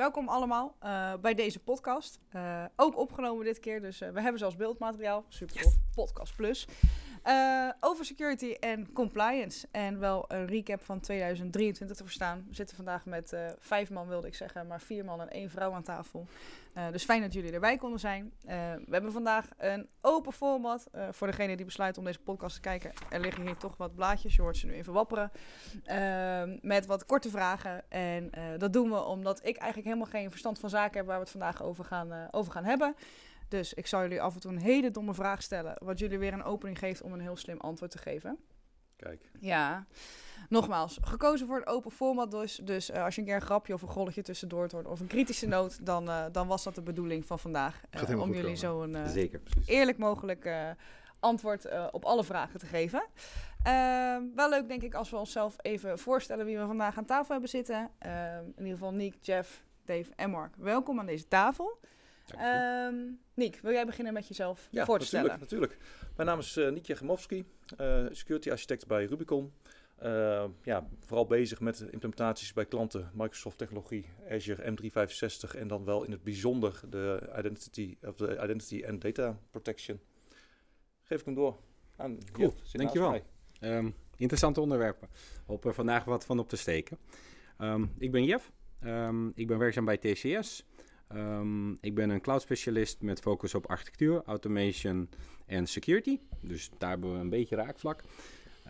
welkom allemaal uh, bij deze podcast. Uh, ook opgenomen dit keer, dus uh, we hebben zelfs beeldmateriaal. Super tof. Yes. Podcast Plus. Over security en compliance. En wel een recap van 2023 te verstaan. We zitten vandaag met vijf man, wilde ik zeggen, maar vier man en één vrouw aan tafel. Uh, dus fijn dat jullie erbij konden zijn. We hebben vandaag een open format. Voor degene die besluit om deze podcast te kijken. Er liggen hier toch wat blaadjes. Je hoort ze nu even wapperen. met wat korte vragen. En dat doen we omdat ik eigenlijk helemaal geen verstand van zaken heb waar we het vandaag over gaan, over gaan hebben. Dus ik zal jullie af en toe een hele domme vraag stellen. Wat jullie weer een opening geeft om een heel slim antwoord te geven. Kijk. Ja. Nogmaals, gekozen voor een open format dus. Dus uh, als je een keer een grapje of een golletje tussendoor hoort of een kritische noot, dan, uh, dan was dat de bedoeling van vandaag. Uh, om jullie zo een eerlijk mogelijk antwoord op alle vragen te geven. Ehm, wel leuk denk ik als we onszelf even voorstellen wie we vandaag aan tafel hebben zitten. Ehm, in ieder geval Nick, Jeff, Dave en Mark. Welkom aan deze tafel. Um, Niek, wil jij beginnen met jezelf ja, voor te natuurlijk, stellen? natuurlijk. Mijn naam is uh, Niek Jegomowski, uh, security architect bij Rubicon. Uh, ja, vooral bezig met implementaties bij klanten, Microsoft technologie, Azure M365 en dan wel in het bijzonder de identity, of de identity and data protection. Geef ik hem door aan cool, dankjewel. Um, interessante onderwerpen. Hoop er vandaag wat van op te steken. Um, ik ben Jeff, um, ik ben werkzaam bij TCS. Um, ik ben een cloud specialist met focus op architectuur, automation en security. Dus daar hebben we een beetje raakvlak.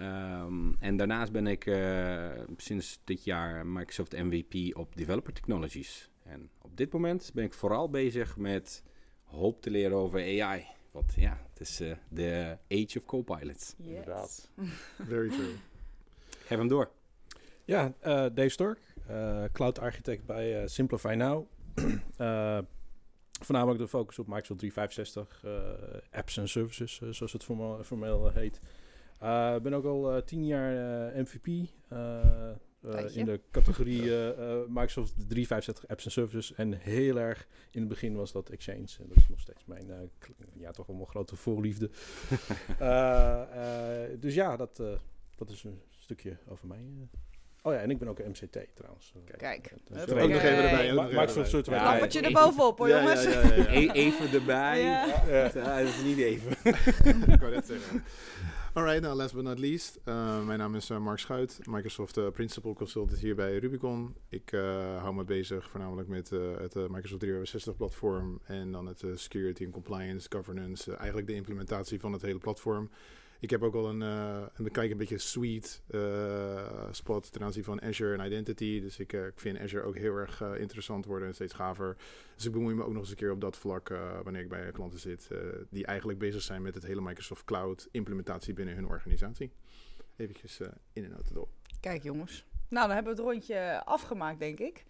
Um, en daarnaast ben ik uh, sinds dit jaar Microsoft MVP op Developer Technologies. En op dit moment ben ik vooral bezig met hoop te leren over AI. Want ja, het is uh, de age of co-pilots. Yes. Inderdaad. Very true. Geef hem door. Ja, uh, Dave Stork, cloud architect bij Simplify Now. Voornamelijk de focus op Microsoft 365 apps en services, zoals het formeel, formeel heet. Ik uh, ben ook al uh, tien jaar uh, MVP in de categorie Microsoft 365 Apps en Services. En heel erg in het begin was dat Exchange. En dat is nog steeds mijn, ja, toch allemaal grote voorliefde. dus ja, dat, dat is een stukje over mij. Oh ja, en ik ben ook een MCT trouwens. Kijk. Dus ook nog even erbij. Microsoft Certified. Ja, Lampertje er bovenop hoor, jongens. Ja, ja, e even erbij. Ja. dat is niet even. ik wou net zeggen. Alright, nou last but not least. Uh, mijn naam is uh, Mark Schuit, Microsoft uh, Principal Consultant hier bij Rubicon. Ik hou me bezig voornamelijk met het Microsoft 365 platform en dan het security en compliance, governance, eigenlijk de implementatie van het hele platform. Ik heb ook al een, uh, een beetje suite uh, spot ten aanzien van Azure en Identity. Dus ik, uh, ik vind Azure ook heel erg interessant worden en steeds gaver. Dus ik bemoei me ook nog eens een keer op dat vlak wanneer ik bij klanten zit. die eigenlijk bezig zijn met het hele Microsoft Cloud implementatie binnen hun organisatie. Eventjes in en out door. Kijk jongens. Nou, dan hebben we het rondje afgemaakt denk ik.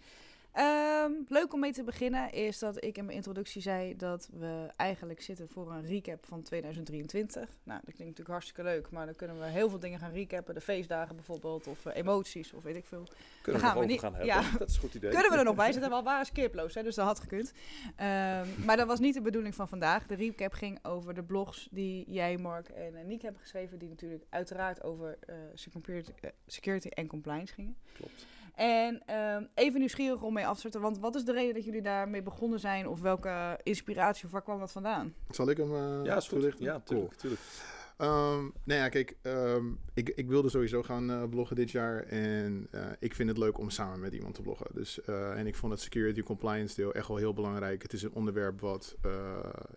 Um, leuk om mee te beginnen is dat ik in mijn introductie zei dat we eigenlijk zitten voor een recap van 2023. Nou, dat klinkt natuurlijk hartstikke leuk, maar dan kunnen we heel veel dingen gaan recappen. De feestdagen bijvoorbeeld, of uh, emoties, of weet ik veel. Kunnen we gaan we niet, gaan hebben, ja, dat is een goed idee. Kunnen we er nog bij zitten, wel waren skiploos, hè, dus dat had gekund. Um, maar dat was niet de bedoeling van vandaag. De recap ging over de blogs die jij, Mark en uh, Nick hebben geschreven, die natuurlijk uiteraard over uh, security, security en compliance gingen. Klopt. En um, even nieuwsgierig om mee af te starten, want wat is de reden dat jullie daarmee begonnen zijn? Of welke inspiratie of waar kwam dat vandaan? Zal ik hem uh, Ja, is goed. Ja, tuurlijk. tuurlijk. Um, nou ja, kijk, um, ik, ik wilde sowieso gaan uh, bloggen dit jaar. En uh, ik vind het leuk om samen met iemand te bloggen. Dus, uh, en ik vond het security compliance deel echt wel heel belangrijk. Het is een onderwerp wat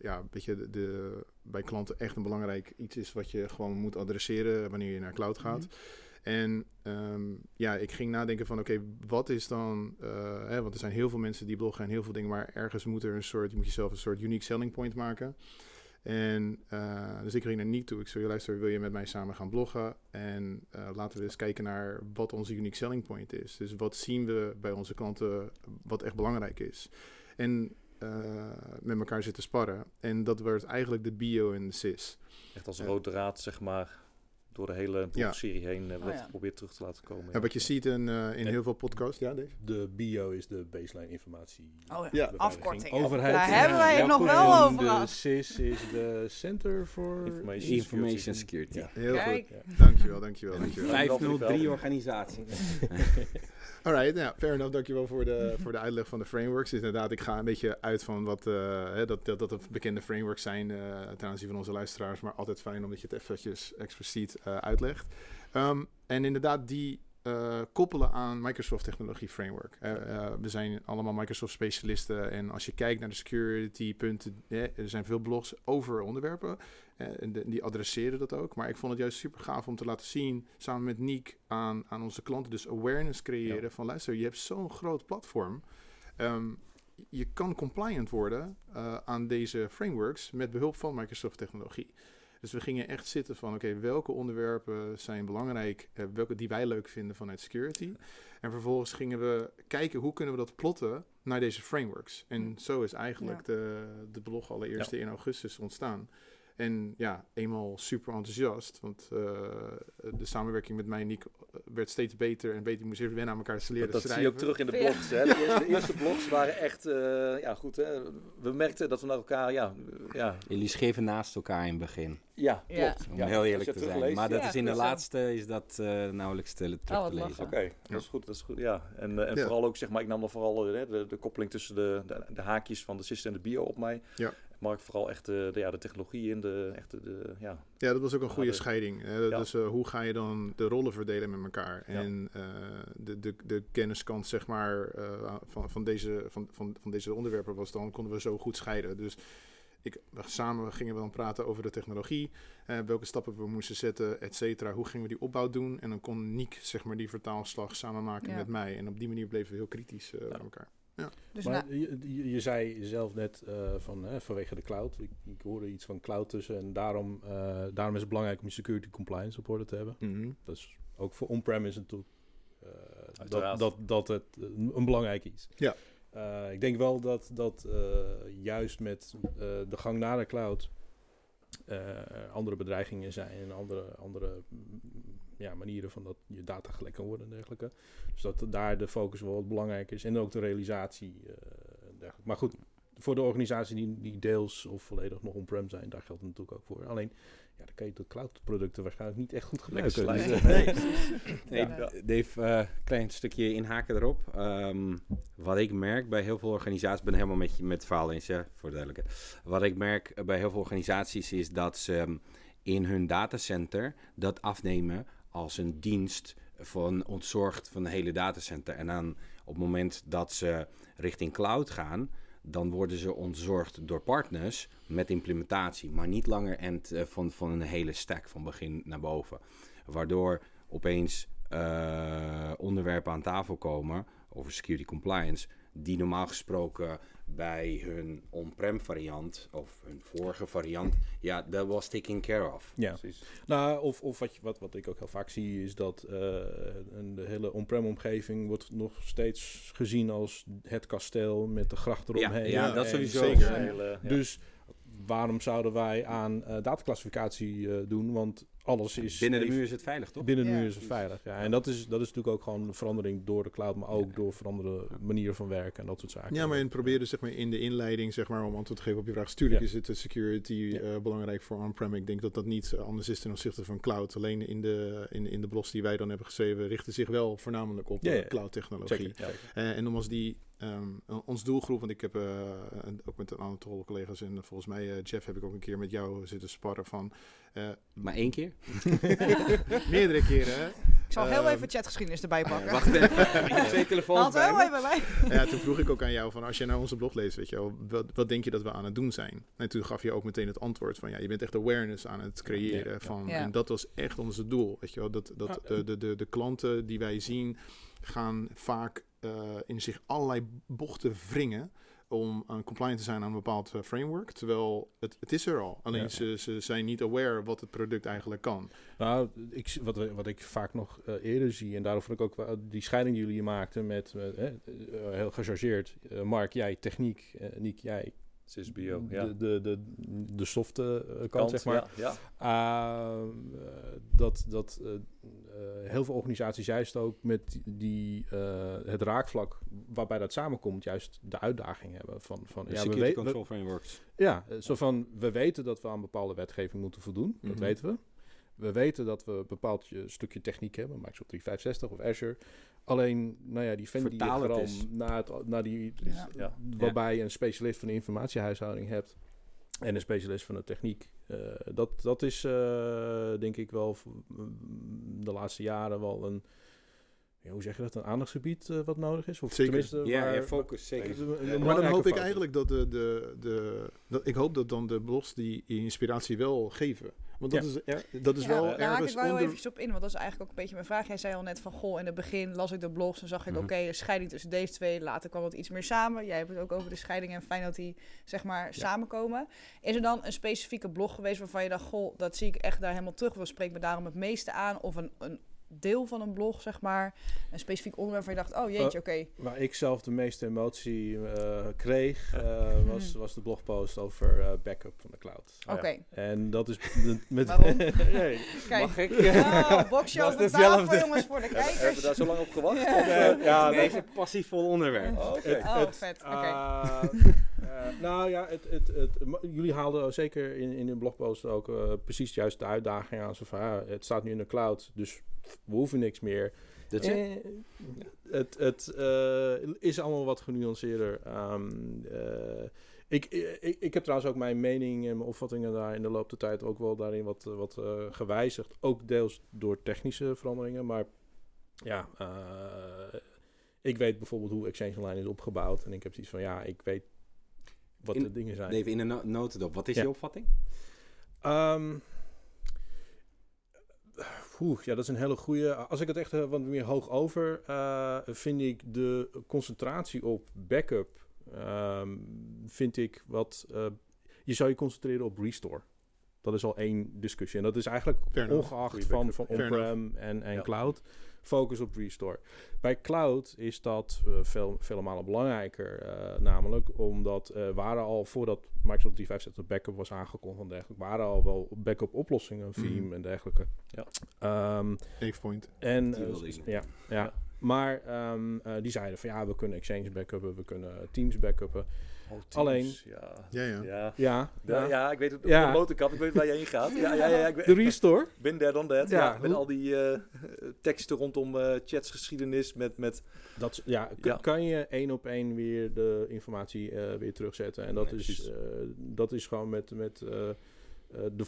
ja, een beetje de, de, bij klanten echt een belangrijk iets is wat je gewoon moet adresseren wanneer je naar cloud gaat. Mm -hmm. En um, ja, ik ging nadenken van oké, wat is dan... Uh, hè, want er zijn heel veel mensen die bloggen en heel veel dingen... maar ergens moet er een soort... je moet jezelf een soort unique selling point maken. En uh, dus ik ging naar niet toe. Ik zei, luister, wil je met mij samen gaan bloggen? En uh, laten we eens kijken naar wat onze unique selling point is. Dus wat zien we bij onze klanten wat echt belangrijk is. En met elkaar zitten sparren. En dat werd eigenlijk de bio en de cis. Echt als rode draad, zeg maar door de hele serie heen hebben we Oh, dat ja. geprobeerd terug te laten komen. Ja, ja. wat je ziet in, eh, in En- heel veel podcasts. Ja, Dave? De bio is de baseline informatie. Oh ja, afkortingen. Overheid. Daar hebben wij het Ja, nog wel En over De gehad. CIS is de Center for Information Information Security. Ja. Heel Kijk. goed. Dankjewel, dankjewel, dankjewel. Vijf- 503 organisatie. Alright, ja, fair enough. Dankjewel voor de, voor de uitleg van de frameworks. Dus inderdaad, ik ga een beetje uit van wat eh, hè, dat, dat, dat bekende frameworks zijn eh, ten aanzien van onze luisteraars. Maar altijd fijn omdat je het eventjes expliciet eh, uitlegt. Ehm, en inderdaad, die eh, koppelen aan Microsoft Technologie Framework. Eh, we zijn allemaal Microsoft specialisten. En als je kijkt naar de security punten, er zijn veel blogs over onderwerpen. En de- die adresseren dat ook. Maar ik vond het juist super gaaf om te laten zien, samen met Niek, aan, aan onze klanten, dus awareness creëren Ja. van luister, je hebt zo'n groot platform. Ehm, je kan compliant worden aan deze frameworks met behulp van Microsoft technologie. Dus we gingen echt zitten van, oké, welke onderwerpen zijn belangrijk, eh, welke die wij leuk vinden vanuit security. En vervolgens gingen we kijken hoe kunnen we dat plotten naar deze frameworks. En zo is eigenlijk Ja. de, de blog allereerst in augustus ontstaan. En ja, eenmaal super enthousiast, want eh, de samenwerking met mij en Nick eh, werd steeds beter en beter. Ik moest even wennen aan elkaar te leren Dat, dat zie je ook terug in de Ja. blogs. Hè? De, eerste, de eerste blogs waren echt, eh, ja goed, hè? we merkten dat we naar elkaar, ja, ja, Jullie schreven naast elkaar in het begin. ja Ja. klopt. Om Ja, heel eerlijk te zijn. Maar dat Ja, is in de laatste is dat eh, nauwelijks te, terug wat te lezen. Oké, dat is goed, dat is goed, ja. En, en Ja. vooral ook, zeg maar, ik nam dan vooral de, de koppeling tussen de, de, de haakjes van de sys en de bio op mij. Ja. Maar vooral echt de, de, ja, de technologie in de, echt de, de ja, Ja, dat was ook een goede de- scheiding. Hè? Ja. Dus eh, hoe ga je dan de rollen verdelen met elkaar? Ja. En eh, de, de, de kenniskant zeg maar, eh, van, van, deze, van, van, van deze onderwerpen was dan, konden we zo goed scheiden. Dus ik, we- samen gingen we dan praten over de technologie, eh, welke stappen we moesten zetten, et cetera. Hoe gingen we die opbouw doen? En dan kon Niek zeg maar, die vertaalslag samen maken Ja. met mij. En op die manier bleven we heel kritisch eh bij elkaar. Dus maar nou, je, je, je zei zelf net eh, van hè, vanwege de cloud. Ik, ik hoorde iets van cloud tussen. En daarom, eh, daarom is het belangrijk om je security compliance op orde te hebben. Mhm. Dat is ook voor on-premise natuurlijk. eh, dat, dat, dat het een, een belangrijk is. Ja. Eh, ik denk wel dat, dat eh, juist met eh, de gang naar de cloud eh, andere bedreigingen zijn en andere, andere mm, ja, manieren van dat je data gelekt kan worden en dergelijke. Dus dat daar de focus wel wat belangrijk is en ook de realisatie. eh, en dergelijke. Maar goed, voor de organisatie die, die deels of volledig nog on-prem zijn, daar geldt het natuurlijk ook voor. Alleen, ja, dan kan je de cloud producten waarschijnlijk niet echt goed gebruiken. Dus, eh, Nee, Ja. Dave, eh, klein stukje inhaken erop. Ehm, wat ik merk bij heel veel organisaties, ik ben helemaal met je met het verhaal eens, hè, voor de duidelijkheid. Wat ik merk bij heel veel organisaties is dat ze ehm, in hun datacenter dat afnemen als een dienst van ontzorgd van de hele datacenter. En dan op het moment dat ze richting cloud gaan, dan worden ze ontzorgd door partners met implementatie, maar niet langer end eh, van, van een hele stack van begin naar boven. Waardoor opeens eh, onderwerpen aan tafel komen over security compliance, die normaal gesproken bij hun on-prem variant of hun vorige variant, ja, dat was taken care of. ja. Precies. Nou, of, of wat, je, wat, wat ik ook heel vaak zie, is dat eh, een, de hele on-prem omgeving wordt nog steeds gezien als het kasteel met de gracht eromheen. ja, dat En- sowieso. zeker. Hele, ja. Dus waarom zouden wij aan eh dataclassificatie eh, doen? Want alles is Binnen de muur is het veilig, toch? Binnen de Ja. muur is het veilig. Ja. En dat is, dat is natuurlijk ook gewoon een verandering door de cloud, maar ook door veranderde manieren van werken en dat soort zaken. Ja, maar en probeerde zeg maar in de inleiding, zeg maar, om antwoord te geven op je vraag. Tuurlijk Ja. is het de security Ja. eh, belangrijk voor on-prem. Ik denk dat dat niet eh, anders is ten opzichte van cloud. Alleen in de, in, in de blogs die wij dan hebben geschreven, richten zich wel voornamelijk op eh. Ja. Eh, en om als die, ehm, ons doelgroep, want ik heb eh, ook met een aantal collega's en eh, volgens mij, eh, Jeff, heb ik ook een keer met jou zitten sparren van eh, Maar één keer? meerdere keren. hè. ik zal heel ehm, even chatgeschiedenis erbij pakken. Wacht even. Twee telefoons Haal het bij heel me. even bij. ja, toen vroeg ik ook aan jou van als je nou onze blog leest, weet je wel, wat, wat denk je dat we aan het doen zijn? En toen gaf je ook meteen het antwoord van ja, je bent echt awareness aan het creëren Ja, ja. van Ja. en dat was echt ons doel, weet je wel, dat, dat de, de, de, de klanten die wij zien gaan vaak eh, in zich allerlei bochten wringen om uh, compliant te zijn aan een bepaald eh, framework, terwijl het, het is er al. Alleen Ja. ze, ze zijn niet aware wat het product eigenlijk kan. Nou, ik, wat, wat ik vaak nog eh, eerder zie, en daarom vond ik ook die scheiding die jullie maakten met, met, eh, eh, heel gechargeerd, eh, Mark, jij techniek, eh Niek, jij Sysbio, ja. de, de, de, de softe eh, kant, Kant, zeg maar. Ja, ja. Uh, dat dat uh, uh, heel veel organisaties juist ook met die, het raakvlak waarbij dat samenkomt, juist de uitdaging hebben van, van de ja, security we weten, control frameworks. Ja, zo van we weten dat we aan bepaalde wetgeving moeten voldoen, Mhm. dat weten we. We weten dat we een bepaald stukje techniek hebben, Microsoft 365 of Azure. Alleen, nou ja, die Venn-diagram naar, het, naar die, Ja. Ja. waarbij je een specialist van de informatiehuishouding hebt en een specialist van de techniek. Uh, dat, dat is uh, denk ik wel de laatste jaren wel een, ja, hoe zeg je dat, een aandachtsgebied uh, wat nodig is? Of zeker. tenminste, ja, waar, ja, focus, zeker. Een, een maar dan hoop ik eigenlijk dat de, de, de dat, ik hoop dat dan de blogs die inspiratie wel geven. Want dat, ja. is, er, dat is ja, wel daar haak ik wel onder... even op in, want dat is eigenlijk ook een beetje mijn vraag. Jij zei al net van, goh, in het begin las ik de blogs en zag ik, Mhm. oké, okay, de scheiding tussen deze twee. Later kwam het iets meer samen. Jij hebt het ook over de scheiding en fijn dat die, zeg maar, Ja. samenkomen. Is er dan een specifieke blog geweest waarvan je dacht, goh, dat zie ik echt daar helemaal terug. Dat spreekt me daarom het meeste aan. Of een, een deel van een blog, zeg maar. Een specifiek onderwerp waar je dacht, oh jeetje, oké. Waar ik zelf de meeste emotie eh, kreeg, eh, was, was de blogpost over eh, backup van de cloud. Oké. En dat is met... Waarom? nee, Kijk. mag ik? Oh, op is de tafel, jongens, voor de Hebben, hebben we kijkers. daar zo lang op gewacht? Ja. Ja, nee, dat- is een passievol onderwerp. oh, oké. Oh, vet. Oké. Uh, nou ja, het, het, het, jullie haalden zeker in, in de blogpost ook uh, precies juist de uitdaging aan. Zo van, ja, het staat nu in de cloud, dus we hoeven niks meer. Dat is Eh, het het eh, is allemaal wat genuanceerder. Ehm, eh, ik, ik, ik heb trouwens ook mijn mening en mijn opvattingen daar in de loop der tijd ook wel daarin wat, wat eh, gewijzigd. Ook deels door technische veranderingen. Maar ja, eh, ik weet bijvoorbeeld hoe Exchange Online is opgebouwd. En ik heb zoiets van, ja, ik weet wat In- de dingen zijn. Even in een no notendop. Wat is Ja. je opvatting? Ehm, oeh, ja, dat is een hele goede. Als ik het echt eh, wat meer hoog over, eh, vind ik de concentratie op backup, ehm, vind ik wat. eh, je zou je concentreren op restore. Dat is al één discussie. En dat is eigenlijk Fair ongeacht van, van on-prem en, en Ja. cloud. Focus op restore. Bij cloud is dat eh, veel, vele malen belangrijker. eh, namelijk omdat eh waren al voordat Microsoft 365 backup was aangekondigd en dergelijke, waren al wel backup oplossingen, Veeam Mhm. en dergelijke. Ja. Ehm, Avepoint. en, ja, ja. Ja. Maar ehm, eh, die zeiden van ja, we kunnen Exchange backuppen, we kunnen Teams backuppen. Oh, Alleen- Ja. Ja, ja. Ja. Ja, Ja, ja, ik weet het. Op Ja. de motorkap, ik weet waar je heen gaat. Ja, ja, ja, ik weet, de restore. Bin there, dan that. Ja, Ja, met al die eh, teksten rondom eh chatsgeschiedenis, met, met Dat, ja, kan je één op één weer de informatie eh, weer terugzetten. En dat, Nee, is, eh, dat is gewoon met, met eh, eh, de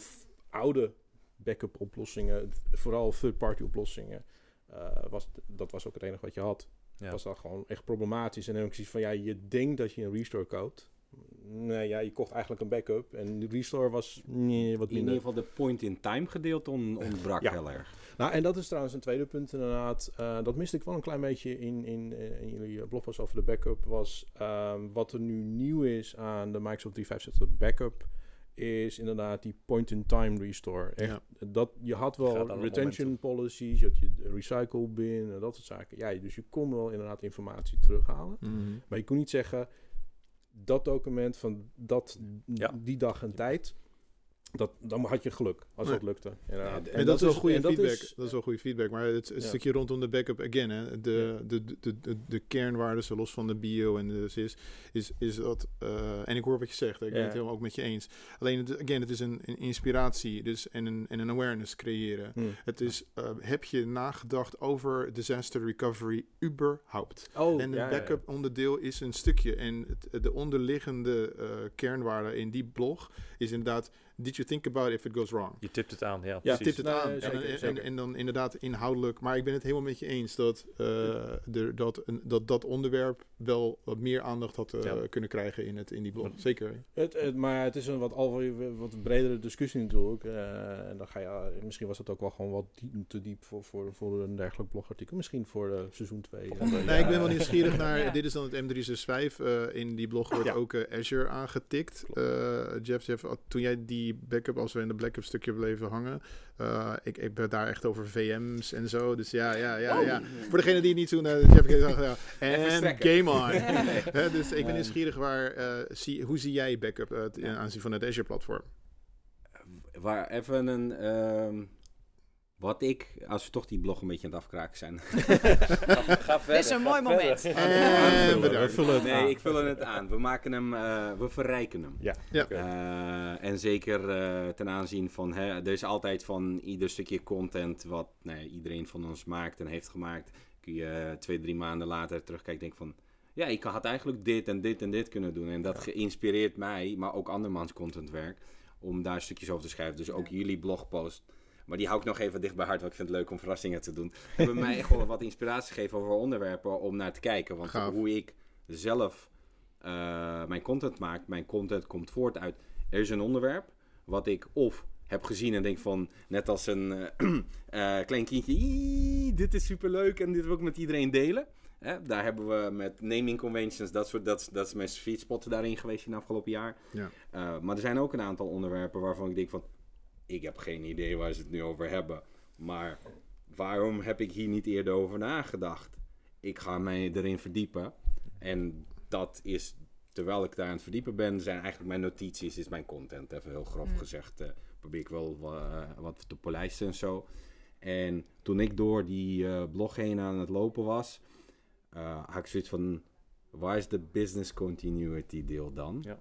oude backup oplossingen, vooral third-party oplossingen. eh, was, dat was ook het enige wat je had. Ja. Was dat gewoon echt problematisch. En dan heb ik zoiets van, ja, je denkt dat je een restore koopt. Nee, ja, je kocht eigenlijk een backup. En de restore was nee, wat In minder. ieder geval de point-in-time gedeelte on ontbrak Ja. heel erg. Nou, en dat is trouwens een tweede punt inderdaad. Eh, dat miste ik wel een klein beetje in, in, eh, in jullie blogpost over de backup. Was ehm, wat er nu nieuw is aan de Microsoft 365 backup. Is inderdaad die point-in-time restore. Echt, Ja. dat, je had wel retention policies, je had je recycle bin en dat soort zaken. Ja, dus je kon wel inderdaad informatie terughalen. Mhm. Maar je kon niet zeggen, dat document van dat, Ja. die dag en tijd, dat, dan had je geluk als Nee. dat lukte. Ja, En, dat, is wel goede feedback. dat is wel goede feedback. Maar het, het Ja. stukje rondom de backup, again, hè, de, de, de, de, de, de kernwaarden, zo los van de bio en de sys, is, is dat. eh, en ik hoor wat je zegt, ik ben het helemaal ook met je eens. Alleen, het, again, het is een, een inspiratie dus, en, een, en een awareness creëren. Hm. Het is, eh, heb je nagedacht over disaster recovery überhaupt? Oh, En een ja, ja, ja. backup onderdeel is een stukje. En het, de onderliggende eh, kernwaarde in die blog is inderdaad... Did you think about if it goes wrong? je tipt het aan. Ja, Ja, Je precies. tipt het Nee, aan. zeker, en, en, zeker. en dan inderdaad inhoudelijk. Maar ik ben het helemaal met je eens dat eh, er, dat, een, dat dat onderwerp wel wat meer aandacht had eh, Ja. kunnen krijgen in, het, in die blog. Zeker. Het, het, maar het is een wat, al wat bredere discussie natuurlijk. eh, en dan ga je, misschien was het ook wel gewoon wat diep, te diep voor, voor, voor een dergelijk blogartikel. Misschien voor eh, seizoen 2. Nee, ik ben wel nieuwsgierig naar... Ja. Dit is dan het M365. eh in die blog wordt Ja. ook Azure aangetikt. Eh, Jeff, Jeff, toen jij die die backup, als we in de backup stukje bleven hangen. eh, ik, ik ben daar echt over VM's en zo. Dus ja, ja, ja, ja. Voor degene die het niet doen, uh, Jeff ja. En game on. Hè, dus ik ben nieuwsgierig waar, eh, zie, hoe zie jij backup uh, ten aanzien van het Azure-platform? Waar even een... ehm, wat ik, als we toch die blog een beetje aan het afkraken zijn. ga, ga verder, Dit is een mooi moment. En Aanvullen. bedankt. We vullen het Nee, aan. ik vul het aan. We maken hem, eh, we verrijken hem. Ja. Eh, en zeker eh, ten aanzien van, hè, er is altijd van ieder stukje content wat nou, iedereen van ons maakt en heeft gemaakt. Kun je eh, twee, drie maanden later terugkijken en denk van, ja, ik had eigenlijk dit en dit en dit kunnen doen. En dat geïnspireert mij, maar ook andermans contentwerk, om daar stukjes over te schrijven. Dus ook jullie blogpost. Maar die hou ik nog even dicht bij hart, want ik vind het leuk om verrassingen te doen. Hebben mij echt wel wat inspiratie gegeven over onderwerpen om naar te kijken. Want Gaaf. hoe ik zelf eh, mijn content maak, mijn content komt voort uit. Er is een onderwerp wat ik of heb gezien en denk van, net als een eh, eh, klein kindje, "Ii, dit is superleuk en dit wil ik met iedereen delen. Hè, daar hebben we met naming conventions, dat, soort, dat, dat is mijn sweet spot daarin geweest in het afgelopen jaar. Ja. Maar er zijn ook een aantal onderwerpen waarvan ik denk van, ik heb geen idee waar ze het nu over hebben. Maar waarom heb ik hier niet eerder over nagedacht? Ik ga mij erin verdiepen. En dat is, terwijl ik daar aan het verdiepen ben, zijn eigenlijk mijn notities, is mijn content. Even heel grof Mm. gezegd, eh, probeer ik wel wa- wat te polijsten en zo. En toen ik door die eh, blog heen aan het lopen was, eh, had ik zoiets van, waar is de business continuity deel dan? Ja.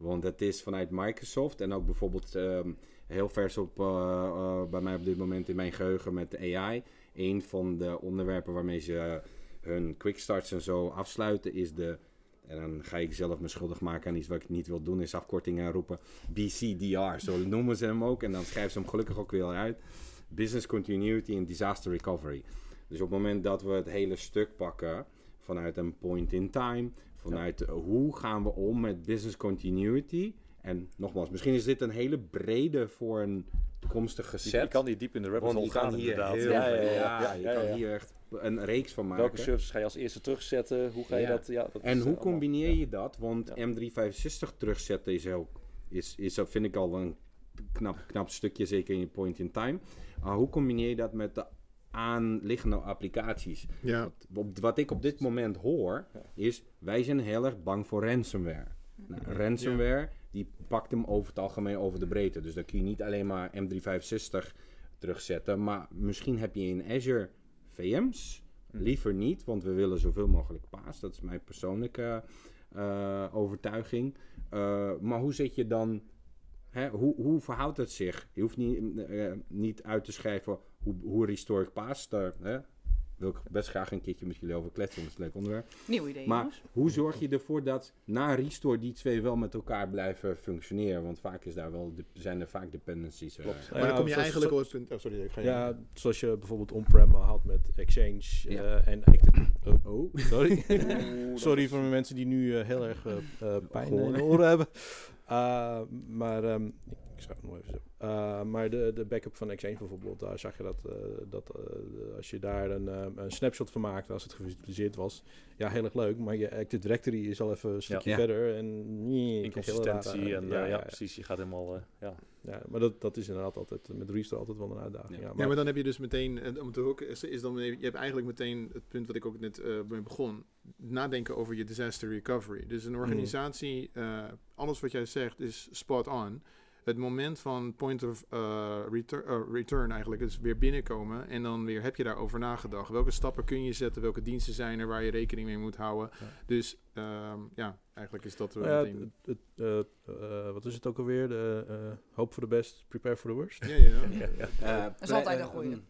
Want het is vanuit Microsoft en ook bijvoorbeeld ehm, heel vers op eh, eh, bij mij op dit moment in mijn geheugen met AI. Een van de onderwerpen waarmee ze eh, hun quickstarts en zo afsluiten is de. En dan ga ik zelf me schuldig maken aan iets wat ik niet wil doen, is afkortingen roepen. BCDR, zo noemen ze hem ook. En dan schrijven ze hem gelukkig ook weer uit. Business Continuity and Disaster Recovery. Dus op het moment dat we het hele stuk pakken vanuit een point in time, vanuit eh, hoe gaan we om met business continuity. En nogmaals, misschien is dit een hele brede voor een toekomstige set. je kan hier diep in de rabbit hole gaan inderdaad. heel Ja, ja, ja, je kan hier echt een reeks van maken. Welke services ga je als eerste terugzetten? Hoe ga je dat? Ja, dat En hoe allemaal- combineer je dat? Want Ja. M365 terugzetten is ook, is, is, dat vind ik al een knap, knap stukje, zeker in je point in time. Maar hoe combineer je dat met de aanliggende applicaties? Ja, wat ik op dit moment hoor, is wij zijn heel erg bang voor ransomware. Nou, ransomware, die pakt hem over het algemeen over de breedte. Dus dan kun je niet alleen maar M365 terugzetten, maar misschien heb je in Azure VM's. Hm. Liever niet, want we willen zoveel mogelijk paas. Dat is mijn persoonlijke eh, overtuiging. Eh, maar hoe zet je dan... Hè, hoe, hoe verhoudt het zich? Je hoeft niet, eh, niet uit te schrijven hoe, hoe restore ik paas. Daar hè, wil ik best graag een keertje met jullie over kletsen, want het is een leuk onderwerp. Nieuw idee, Maar jongens. hoe zorg je ervoor dat na restore die twee wel met elkaar blijven functioneren? Want vaak is daar wel, de- zijn er vaak dependencies. eh. Maar dan kom je zoals- eigenlijk op punt... Oh, sorry, ik ga je... Ja, zoals je bijvoorbeeld on-prem had met Exchange Ja. eh, en Active... Oh, Oh, sorry. Sorry dat voor de mensen die nu eh, heel erg eh, eh, pijn in de oren hebben. Uh, maar ehm, ik schrijf het nog even zo. Uh, maar de, de backup van Exchange bijvoorbeeld, daar zag je dat, uh, dat uh, als je daar een, uh, een snapshot van maakte, als het gevisualiseerd was, ja, heel erg leuk. Maar je Active Directory is al even een stukje Ja. verder. En nee, Inconsistentie en ja, ja, precies, je gaat helemaal... Uh, ja. ja, maar dat, dat is inderdaad altijd met restore altijd wel een uitdaging. Ja. Ja, Ja, maar, maar dan heb je dus meteen, om te hoeken, is, is dan, je hebt eigenlijk meteen het punt wat ik ook net uh, mee begon. Nadenken over je disaster recovery. Dus een organisatie, uh, alles wat jij zegt is spot on. Het moment van point of uh, return, uh, return eigenlijk is weer binnenkomen en dan weer heb je daarover nagedacht. Welke stappen kun je zetten? Welke diensten zijn er waar je rekening mee moet houden? Ja. Dus um, ja, eigenlijk is dat. Ja, meteen... het, het, uh, wat is het ook alweer? De, uh, hope for the best, prepare for the worst. Ja, ja. ja. ja. dat is altijd een goede.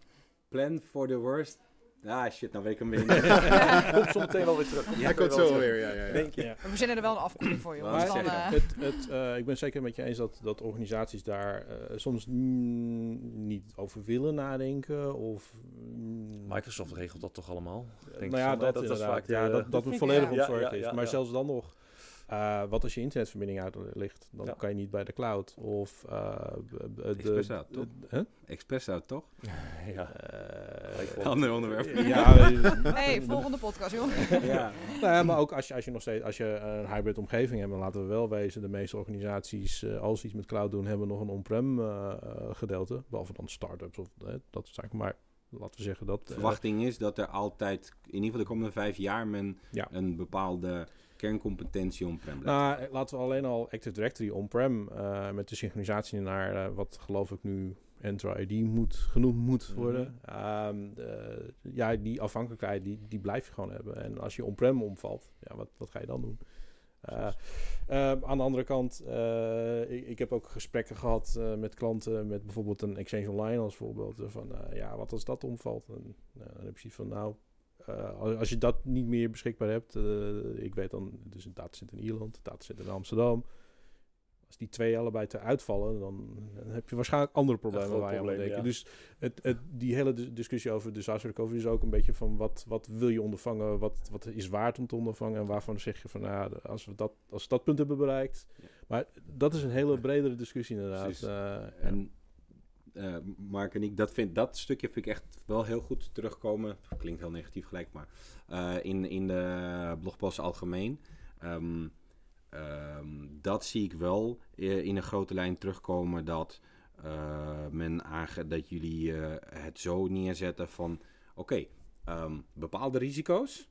Plan for the worst. Ah, shit, nou weet ik hem weer Komt zo meteen wel weer terug. Hij komt zo weer, ja, ja, ja. Denk je? Ja. We verzinnen er wel een afkorting voor, jongens. Maar dan, uh... het, het, uh, ik ben zeker met je eens dat, dat organisaties daar uh, soms niet over willen nadenken. Of, mm, Microsoft regelt dat toch allemaal? Denk nou ja, dat, dat, dat, is vaak ja, dat, dat het volledig ja, ja, is. Maar zelfs dan nog. Eh, wat als je internetverbinding uit ligt? Dan Ja. kan je niet bij de cloud. Of eh, b- de... Express out, toch? de- huh? Express out, toch? ja. Eh, wel. Ander onderwerp. ja, hey, volgende podcast, joh. ja. Nou ja, maar ook als je, als je nog steeds als je een hybrid omgeving hebt, dan laten we wel wezen, de meeste organisaties, eh, als ze iets met cloud doen, hebben nog een on-prem gedeelte. Behalve dan startups of dat soort zaken. Maar laten we zeggen dat. De verwachting is dat er altijd, in ieder geval de komende vijf jaar, men Ja. een bepaalde kerncompetentie on-prem nou, eh, laten we alleen al Active Directory on-prem eh, met de synchronisatie naar eh, wat geloof ik nu Entra ID moet, genoemd moet Mhm. worden. Ehm, de- ja, die afhankelijkheid die, die blijf je gewoon hebben. En als je on-prem omvalt, ja, wat, wat ga je dan doen? Eh, eh, aan de andere kant, eh, ik, ik heb ook gesprekken gehad eh, met klanten met bijvoorbeeld een Exchange Online als voorbeeld. van eh, ja, wat als dat omvalt? En, dan heb je zoiets van nou, eh, als, je dat niet meer beschikbaar hebt, eh, ik weet dan, dus een datacenter in Ierland, een datacenter in Amsterdam. Als die twee allebei te uitvallen, dan, dan heb je waarschijnlijk andere problemen waar je aan denken. ja. Dus het, het, die hele dis- discussie over disaster recovery is ook een beetje van wat, wat wil je ondervangen, wat, wat is waard om te ondervangen en waarvan zeg je van nou, als we dat, als we dat punt hebben bereikt. Ja. Maar dat is een hele bredere discussie inderdaad. Eh, En eh, Mark en ik, dat, vind, dat stukje vind ik echt wel heel goed terugkomen. Klinkt heel negatief gelijk, maar eh, in, in de blogpost algemeen. Ehm, ehm, dat zie ik wel eh, in een grote lijn terugkomen dat men aange dat jullie het zo neerzetten van oké, ehm, bepaalde risico's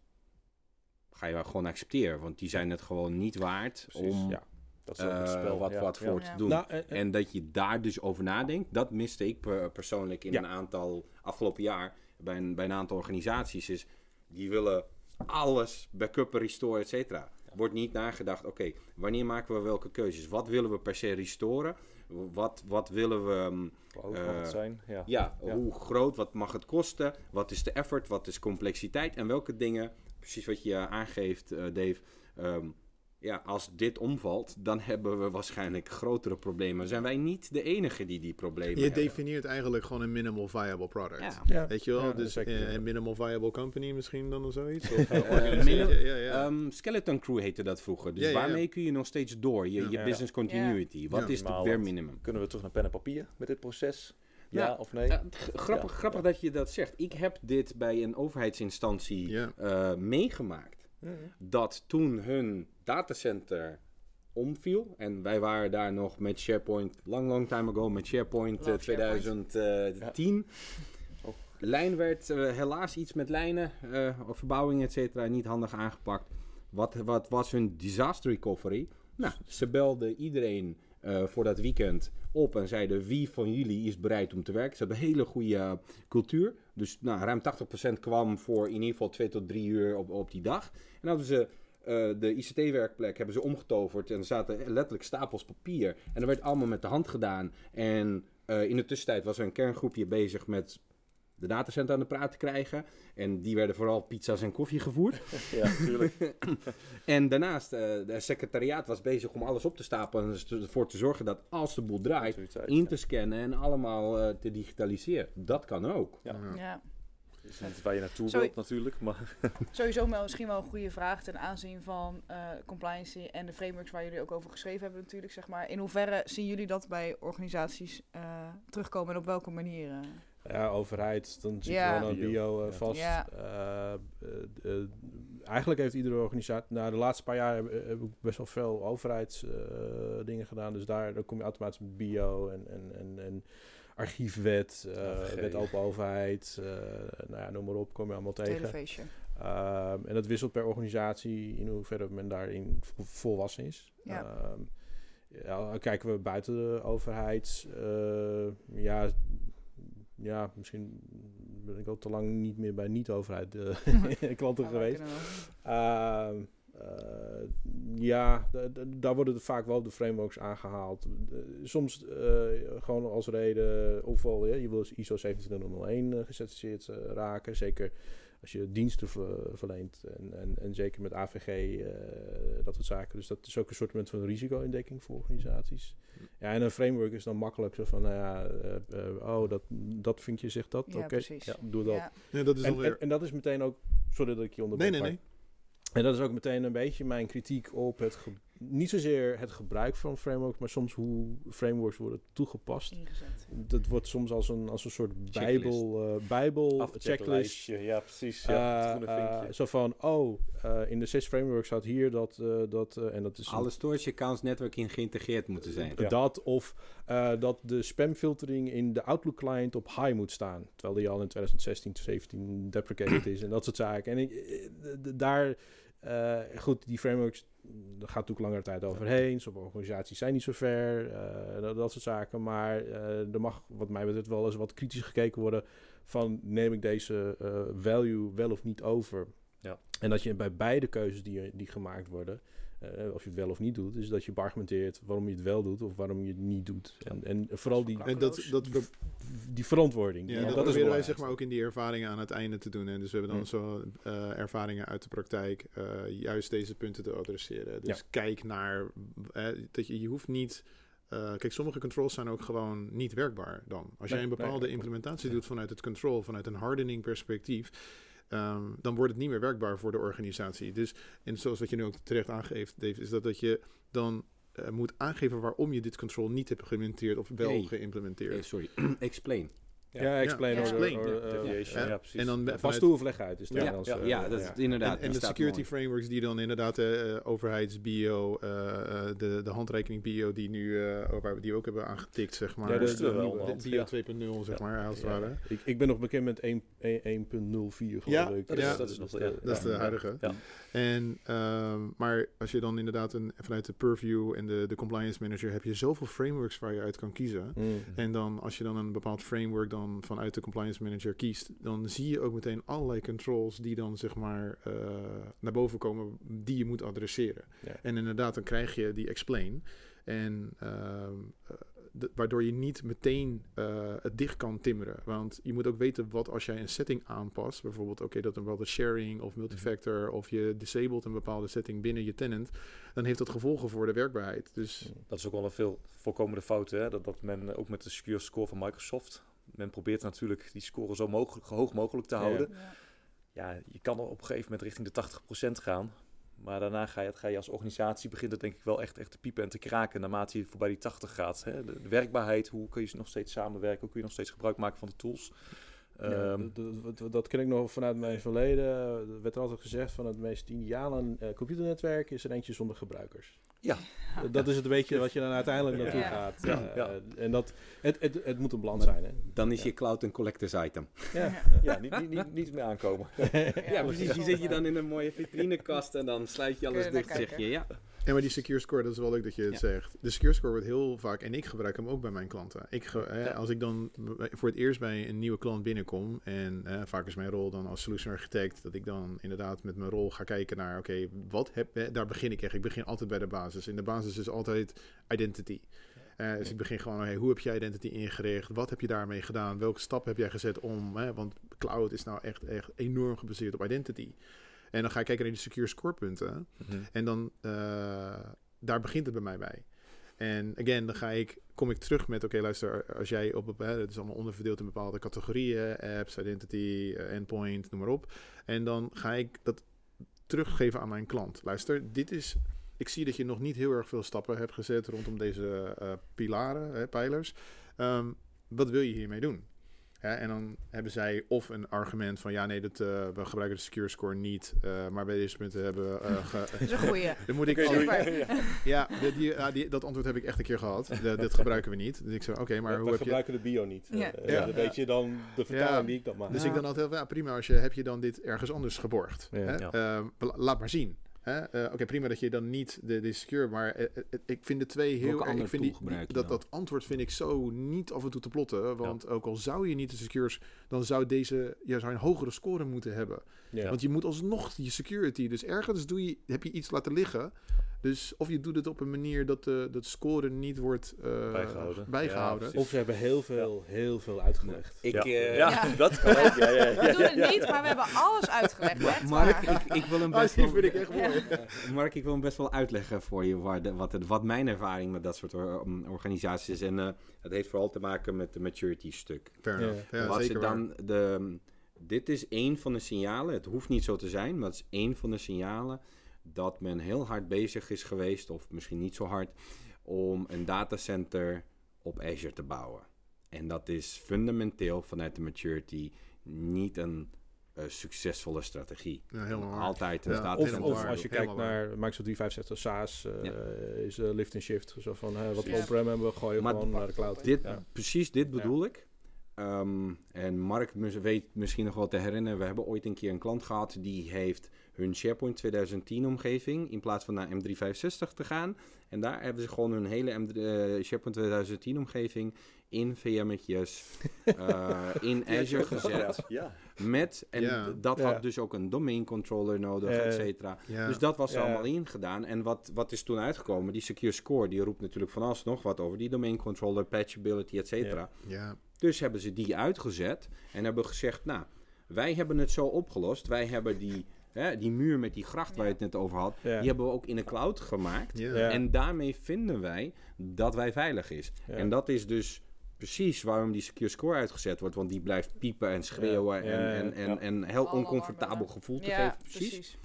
ga je gewoon accepteren, want die zijn het gewoon niet waard Precies, om ja. Dat is ook het eh, spel. wat, ja. wat voor Ja. te doen. Nou, en- en- En dat je daar dus over nadenkt, dat miste ik per- persoonlijk in Ja. een aantal afgelopen jaar bij een, bij een aantal organisaties. Is die willen alles backuppen, restore, et cetera. Wordt niet nagedacht, oké, wanneer maken we welke keuzes? Wat willen we per se restoren? Wat, wat willen we, mm, Hoe mag het Eh, zijn? Ja. ja, Ja. hoe groot, wat mag het kosten? Wat is de effort, wat is complexiteit? En welke dingen, precies wat je aangeeft, eh, Dave, ehm, ja, als dit omvalt, dan hebben we waarschijnlijk grotere problemen. Zijn wij niet de enige die die problemen Je hebben? definieert eigenlijk gewoon een minimal viable product. Ja. ja. Weet je wel? Ja, dus eh, een minimal viable company misschien dan of zoiets? Of. Ehm, Skeleton Crew heette dat vroeger. Dus Ja, ja, ja. waarmee kun je nog steeds door? Je, je business continuity. Wat Ja. is de bare minimum? Kunnen we terug naar pen en papier met dit proces? Ja, Ja. of nee? Grappig Ja, grappig dat je dat zegt. Ik heb dit bij een overheidsinstantie Ja. eh, meegemaakt. Dat toen hun datacenter omviel. En wij waren daar nog met SharePoint, long, long time ago, met SharePoint eh, Love SharePoint. 2010. Oh. Lijn werd eh, helaas iets met lijnen, eh, of verbouwing, et cetera, niet handig aangepakt. Wat, wat was hun disaster recovery? Nou, ze belden iedereen eh, voor dat weekend op en zeiden wie van jullie is bereid om te werken. Ze hebben een hele goede eh, cultuur. Dus nou, ruim 80% kwam voor in ieder geval twee tot drie uur op, op die dag. En dan hadden ze eh, de ICT-werkplek hebben ze omgetoverd en er zaten letterlijk stapels papier. En dat werd allemaal met de hand gedaan. En eh, in de tussentijd was er een kerngroepje bezig met de datacenter aan de praat te krijgen. En die werden vooral pizza's en koffie gevoerd. Ja, natuurlijk. En daarnaast, eh de secretariaat was bezig om alles op te stapelen en dus ervoor te zorgen dat als de boel draait, in te scannen en allemaal eh, te digitaliseren. Dat kan ook. Ja. Ja. Is niet waar je naartoe Sorry. wilt natuurlijk, maar Sowieso wel, misschien wel een goede vraag ten aanzien van eh compliance en de frameworks waar jullie ook over geschreven hebben natuurlijk. Zeg maar. In hoeverre zien jullie dat bij organisaties eh, terugkomen en op welke manieren? Ja, overheid, dan zit Ja. je gewoon aan Bio, eh, ja. vast. Ja. Eigenlijk heeft iedere organisatie... Nou, de laatste paar jaar heb, heb ik best wel veel overheidsdingen dingen gedaan. Dus daar, dan kom je automatisch met bio en, en, en, en archiefwet, eh, wet open overheid. eh, nou ja, noem maar op, kom je allemaal tegen. Ehm, en dat wisselt per organisatie in hoeverre men daarin vo- volwassen is. Ja. Ehm, ja, kijken we buiten de overheid. eh, ja, ja, misschien ben ik al te lang niet meer bij niet-overheid klanten Ja, geweest. Eh, ja, daar worden er vaak wel de frameworks aangehaald. Eh, soms eh, gewoon als reden, ofwel ja, je wil ISO 27001 eh, gecertificeerd raken. Zeker als je diensten ver- verleent en, en, en zeker met AVG, eh, dat soort zaken. Dus dat is ook een soort van risico-indekking voor organisaties. Ja, en een framework is dan makkelijk zo van, nou ja, oh, dat, dat vind je, zegt dat, Ja, oké, precies. ja, doe dat. Ja. Dat is En, alweer... en, en dat is meteen ook, sorry dat ik je onderbreek, Nee, nee, nee. En dat is ook meteen een beetje mijn kritiek op het, niet zozeer het gebruik van frameworks, maar soms hoe frameworks worden toegepast. Ingezet. Dat wordt soms als een, als een soort Checklist. bijbel, eh, bijbel checklist. Ja, precies. Ja, eh, vinkje. zo van, oh, eh, in de SIS framework staat hier dat, eh, dat eh, en dat is een- Alle storage accounts netwerking geïntegreerd moeten zijn. Ja. dat of eh, dat de spamfiltering in de Outlook client op high moet staan, terwijl die al in 2016, 17 deprecated is en dat soort zaken. En ik, daar, eh, goed, die frameworks, daar gaat natuurlijk langer tijd overheen. Sommige organisaties zijn niet zo ver, eh, dat, dat soort zaken. Maar eh, er mag, wat mij betreft, wel eens wat kritisch gekeken worden van neem ik deze value wel of niet over. Ja. En dat je bij beide keuzes die, die gemaakt worden, eh, of je het wel of niet doet, is dat je beargumenteert waarom je het wel doet of waarom je het niet doet. Ja. En, en vooral die, En dat, dat, die, die verantwoording. Ja, die- dat, dat proberen wij zeg maar ook in die ervaringen aan het einde te doen. En dus we hebben dan Mm. zo eh, ervaringen uit de praktijk eh, juist deze punten te adresseren. Dus Ja. kijk naar dat je, je hoeft niet. eh, kijk, sommige controls zijn ook gewoon niet werkbaar dan. Als jij Nee, een nee, bepaalde implementatie doet vanuit het control, vanuit een hardening perspectief, ehm, dan wordt het niet meer werkbaar voor de organisatie. Dus, en zoals wat je nu ook terecht aangeeft, Dave, is dat, dat je dan eh, moet aangeven waarom je dit control niet hebt geïmplementeerd of wel Nee. geïmplementeerd. Sorry, explain. Ja, explain. Ja. or- Explain, or- eh, ja. ja, precies. En dan Pas vanuit- toe of leg uit is het Ja, ja, eh, ja, dat is inderdaad. En, en de security mooi. frameworks die dan inderdaad de uh, overheids-bio, eh, eh, de, de handrekening bio die nu, eh, ook- waar we die ook hebben aangetikt, zeg maar. Ja, Moesten we de wel, bio ja. 2.0, zeg Ja. maar, als het Ja. ware. Ik, ik ben nog bekend met 1 1.04 geloof Ja, ik. dat is- dat is nog- de-. Dat is huidige. Ja. En, ehm, maar als je dan inderdaad een, vanuit de purview en de, de compliance manager heb je zoveel frameworks waar je uit kan kiezen. Mm. En dan als je dan een bepaald framework dan vanuit de compliance manager kiest, dan zie je ook meteen allerlei controls die dan zeg maar eh, naar boven komen die je moet adresseren. Ja. En inderdaad, dan krijg je die explain. En ehm, eh, de- waardoor je niet meteen eh, het dicht kan timmeren. Want je moet ook weten wat als jij een setting aanpast. Bijvoorbeeld, oké, dat een bepaalde sharing of multifactor. Of je disabled een bepaalde setting binnen je tenant. Dan heeft dat gevolgen voor de werkbaarheid. Dus Dat is ook wel een veel voorkomende fout. Hè? Dat, dat men ook met de secure score van Microsoft. Men probeert natuurlijk die score zo mogelijk, hoog mogelijk te houden. Ja. Ja, je kan er op een gegeven moment richting de 80% gaan. Maar daarna ga je, ga je als organisatie begint het denk ik wel echt, echt te piepen en te kraken naarmate je voorbij die 80 gaat. Hè? De, de werkbaarheid, hoe kun je nog steeds samenwerken, hoe kun je nog steeds gebruik maken van de tools. Ja, Ehm, dat- dat, dat, dat ken ik nog vanuit mijn verleden. Er werd altijd gezegd van het meest ideale eh, computernetwerk is er eentje zonder gebruikers. Ja. Dat is het een beetje wat je dan uiteindelijk naartoe Ja. gaat. Ja, Eh, ja. En dat, het, het, het moet een balans zijn. Hè? Dan is Ja. je cloud een collectors item. Ja. ja, niet, niet, niet, niet meer aankomen. Ja, precies. Die zit je dan in een mooie vitrinekast en dan sluit je alles dicht. Zeg je ja. Ja, maar die secure score, dat is wel leuk dat je het Ja. zegt. De secure score wordt heel vaak, en ik gebruik hem ook bij mijn klanten. Ik ge- hè, Ja. Als ik dan voor het eerst bij een nieuwe klant binnenkom, en eh, vaak is mijn rol dan als solution architect, dat ik dan inderdaad met mijn rol ga kijken naar, oké, wat heb, daar begin ik echt. Ik begin altijd bij de basis. En de basis is altijd identity. Eh, dus ik begin gewoon, hey, hoe heb je identity ingericht? Wat heb je daarmee gedaan? Welke stap heb jij gezet om? Hè, want cloud is nou echt, echt enorm gebaseerd op identity. En dan ga ik kijken naar die secure score punten. Mhm. En dan, eh, daar begint het bij mij bij. En again, dan ga ik, kom ik terug met, oké, luister, als jij op, hè, het is allemaal onderverdeeld in bepaalde categorieën, apps, identity, eh, endpoint, noem maar op. En dan ga ik dat teruggeven aan mijn klant. Luister, dit is, ik zie dat je nog niet heel erg veel stappen hebt gezet rondom deze eh, pilaren, hè, pijlers. Ehm, wat wil je hiermee doen? Hè, en dan hebben zij of een argument van ja, nee, dat, eh, we gebruiken de secure score niet, eh, maar bij deze punten hebben we. eh, ge- Dat is een goeie. dan moet ik al-. Ja. ja, die, die- dat antwoord heb ik echt een keer gehad. De- dit gebruiken we niet. Dus ik zei, oké, maar we hoe heb je... gebruiken de bio niet. Ja. Weet je dan de vertaling Ja. die ik dat maak. Dus Ja. ik dan altijd, ja, prima, als je, heb je dan dit ergens anders geborgd? Ja. Hè? Ehm, laat maar zien. Eh, oké, prima dat je dan niet de, de secure, maar eh, eh, ik vind de twee heel erg... Ik vind die, dat, dat antwoord vind ik zo niet af en toe te plotten. Want ook al zou je niet de secures, dan zou deze je zou een hogere score moeten hebben. Ja. Want je moet alsnog je security. Dus ergens doe je, heb je iets laten liggen. Dus of je doet het op een manier dat de dat score niet wordt eh, Bijgehouden. bijgehouden. Ja, precies. Of ze hebben heel veel, heel veel uitgelegd. Ik, ja. eh, ja, Ja. dat kan ook. Ja, ja, ja, We doen het niet, maar we hebben alles uitgelegd. Mark, ik, ik wil hem Ah, best wel, vind ik echt mooi. Eh, Mark, ik wil hem best wel uitleggen voor je waar de- wat, het, wat mijn ervaring met dat soort or- um, organisaties is. En eh het heeft vooral te maken met de maturity stuk. Fair Ja. enough. Ja, wat zeker ze waar. dan de, dit is één van de signalen, het hoeft niet zo te zijn, maar het is één van de signalen dat men heel hard bezig is geweest, of misschien niet zo hard, om een datacenter op Azure te bouwen. En dat is fundamenteel vanuit de maturity niet een eh, succesvolle strategie. Ja, helemaal. Altijd een Ja. Of, of als je kijkt naar Microsoft 365 SaaS, eh, Ja. is eh, lift and shift. Zo van, hè, wat we on-prem hebben, gooien Maar gewoon naar de cloud. Dit. Precies dit bedoel ik. Ehm, en Mark weet misschien nog wel te herinneren, we hebben ooit een keer een klant gehad die heeft hun SharePoint 2010 omgeving in plaats van naar M365 te gaan. En daar hebben ze gewoon hun hele M3, eh, SharePoint 2010 omgeving in VM'tjes eh, in Azure gezet. Ja. Met, en Ja. dat Ja. had dus ook een domain controller nodig, Eh, et cetera. Ja. Dus dat was er Ja. allemaal ingedaan. En wat, wat is toen uitgekomen? Die Secure Score, die roept natuurlijk van alles nog wat over die domain controller, patchability, et cetera. ja. Dus hebben ze die uitgezet en hebben gezegd, nou, wij hebben het zo opgelost. Wij hebben die, hè, die muur met die gracht waar je het net over had, Ja. die hebben we ook in de cloud gemaakt. En daarmee vinden wij dat wij veilig is. Ja. En dat is dus precies waarom die secure score uitgezet wordt. Want die blijft piepen en schreeuwen Ja, en, ja, en, en, heel oncomfortabel gevoel te Ja, geven. Precies. precies.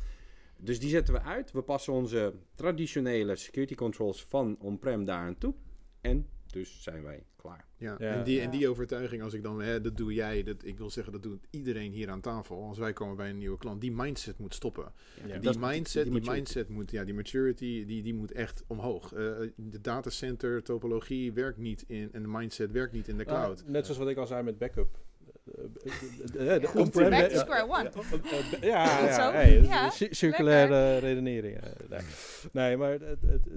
Dus die zetten we uit. We passen onze traditionele security controls van on-prem daar aan toe. En dus zijn wij klaar. Ja, Ja. En, die, en die overtuiging, als ik dan, hè, dat doe jij, dat, ik wil zeggen, dat doet iedereen hier aan tafel. Als wij komen bij een nieuwe klant, die mindset moet stoppen. Ja. Die mindset, die mindset moet, ja, die maturity, die, die moet echt omhoog. Eh, de datacenter topologie werkt niet in, en de mindset werkt niet in de Nou, cloud. net zoals wat ik al zei met backup. Eh, eh, de Ja. on-prem- Back to ja, square one. Ja, ja, hey, circulaire redenering. eh, nee. maar het, het, het-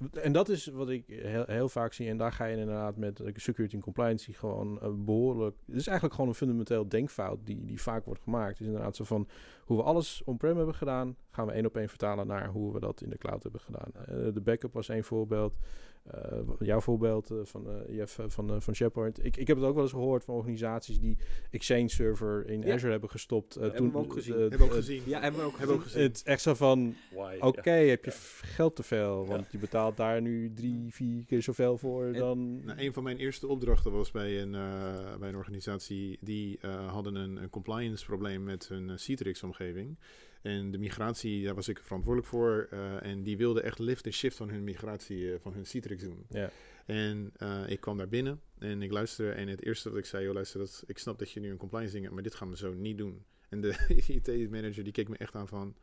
het- en dat is wat ik heel, heel vaak zie. En daar ga je inderdaad met eh, security en compliance gewoon eh, behoorlijk. Het is eigenlijk gewoon een fundamenteel denkfout die, die vaak wordt gemaakt. Het is inderdaad zo van hoe we alles on-prem hebben gedaan, gaan we één op één vertalen naar hoe we dat in de cloud hebben gedaan. Eh, de backup was één voorbeeld. Eh, jouw voorbeeld eh, van eh, Jeff van, eh, van SharePoint. Ik, ik heb het ook wel eens gehoord van organisaties die Exchange server in Ja. Azure hebben gestopt. eh, Hebben we ook gezien. Hebben we ook gezien. Ja, hebben we ook Hebben we ook gezien. het is echt zo van, oké, Ja. heb je geld te veel? Want je betaalt daar nu drie, vier keer zoveel voor En- dan... Nou, een van mijn eerste opdrachten was bij een, eh, bij een organisatie die eh, hadden een, een compliance probleem met hun Citrix-omgeving. En de migratie, daar was ik verantwoordelijk voor. eh, en die wilde echt lift en shift van hun migratie eh, van hun Citrix doen. Ja. En eh, ik kwam daar binnen en ik luisterde. En het eerste wat ik zei, joh, luister, dat, ik snap dat je nu een compliance ding hebt, maar dit gaan we zo niet doen. En de IT-manager die keek me echt aan van,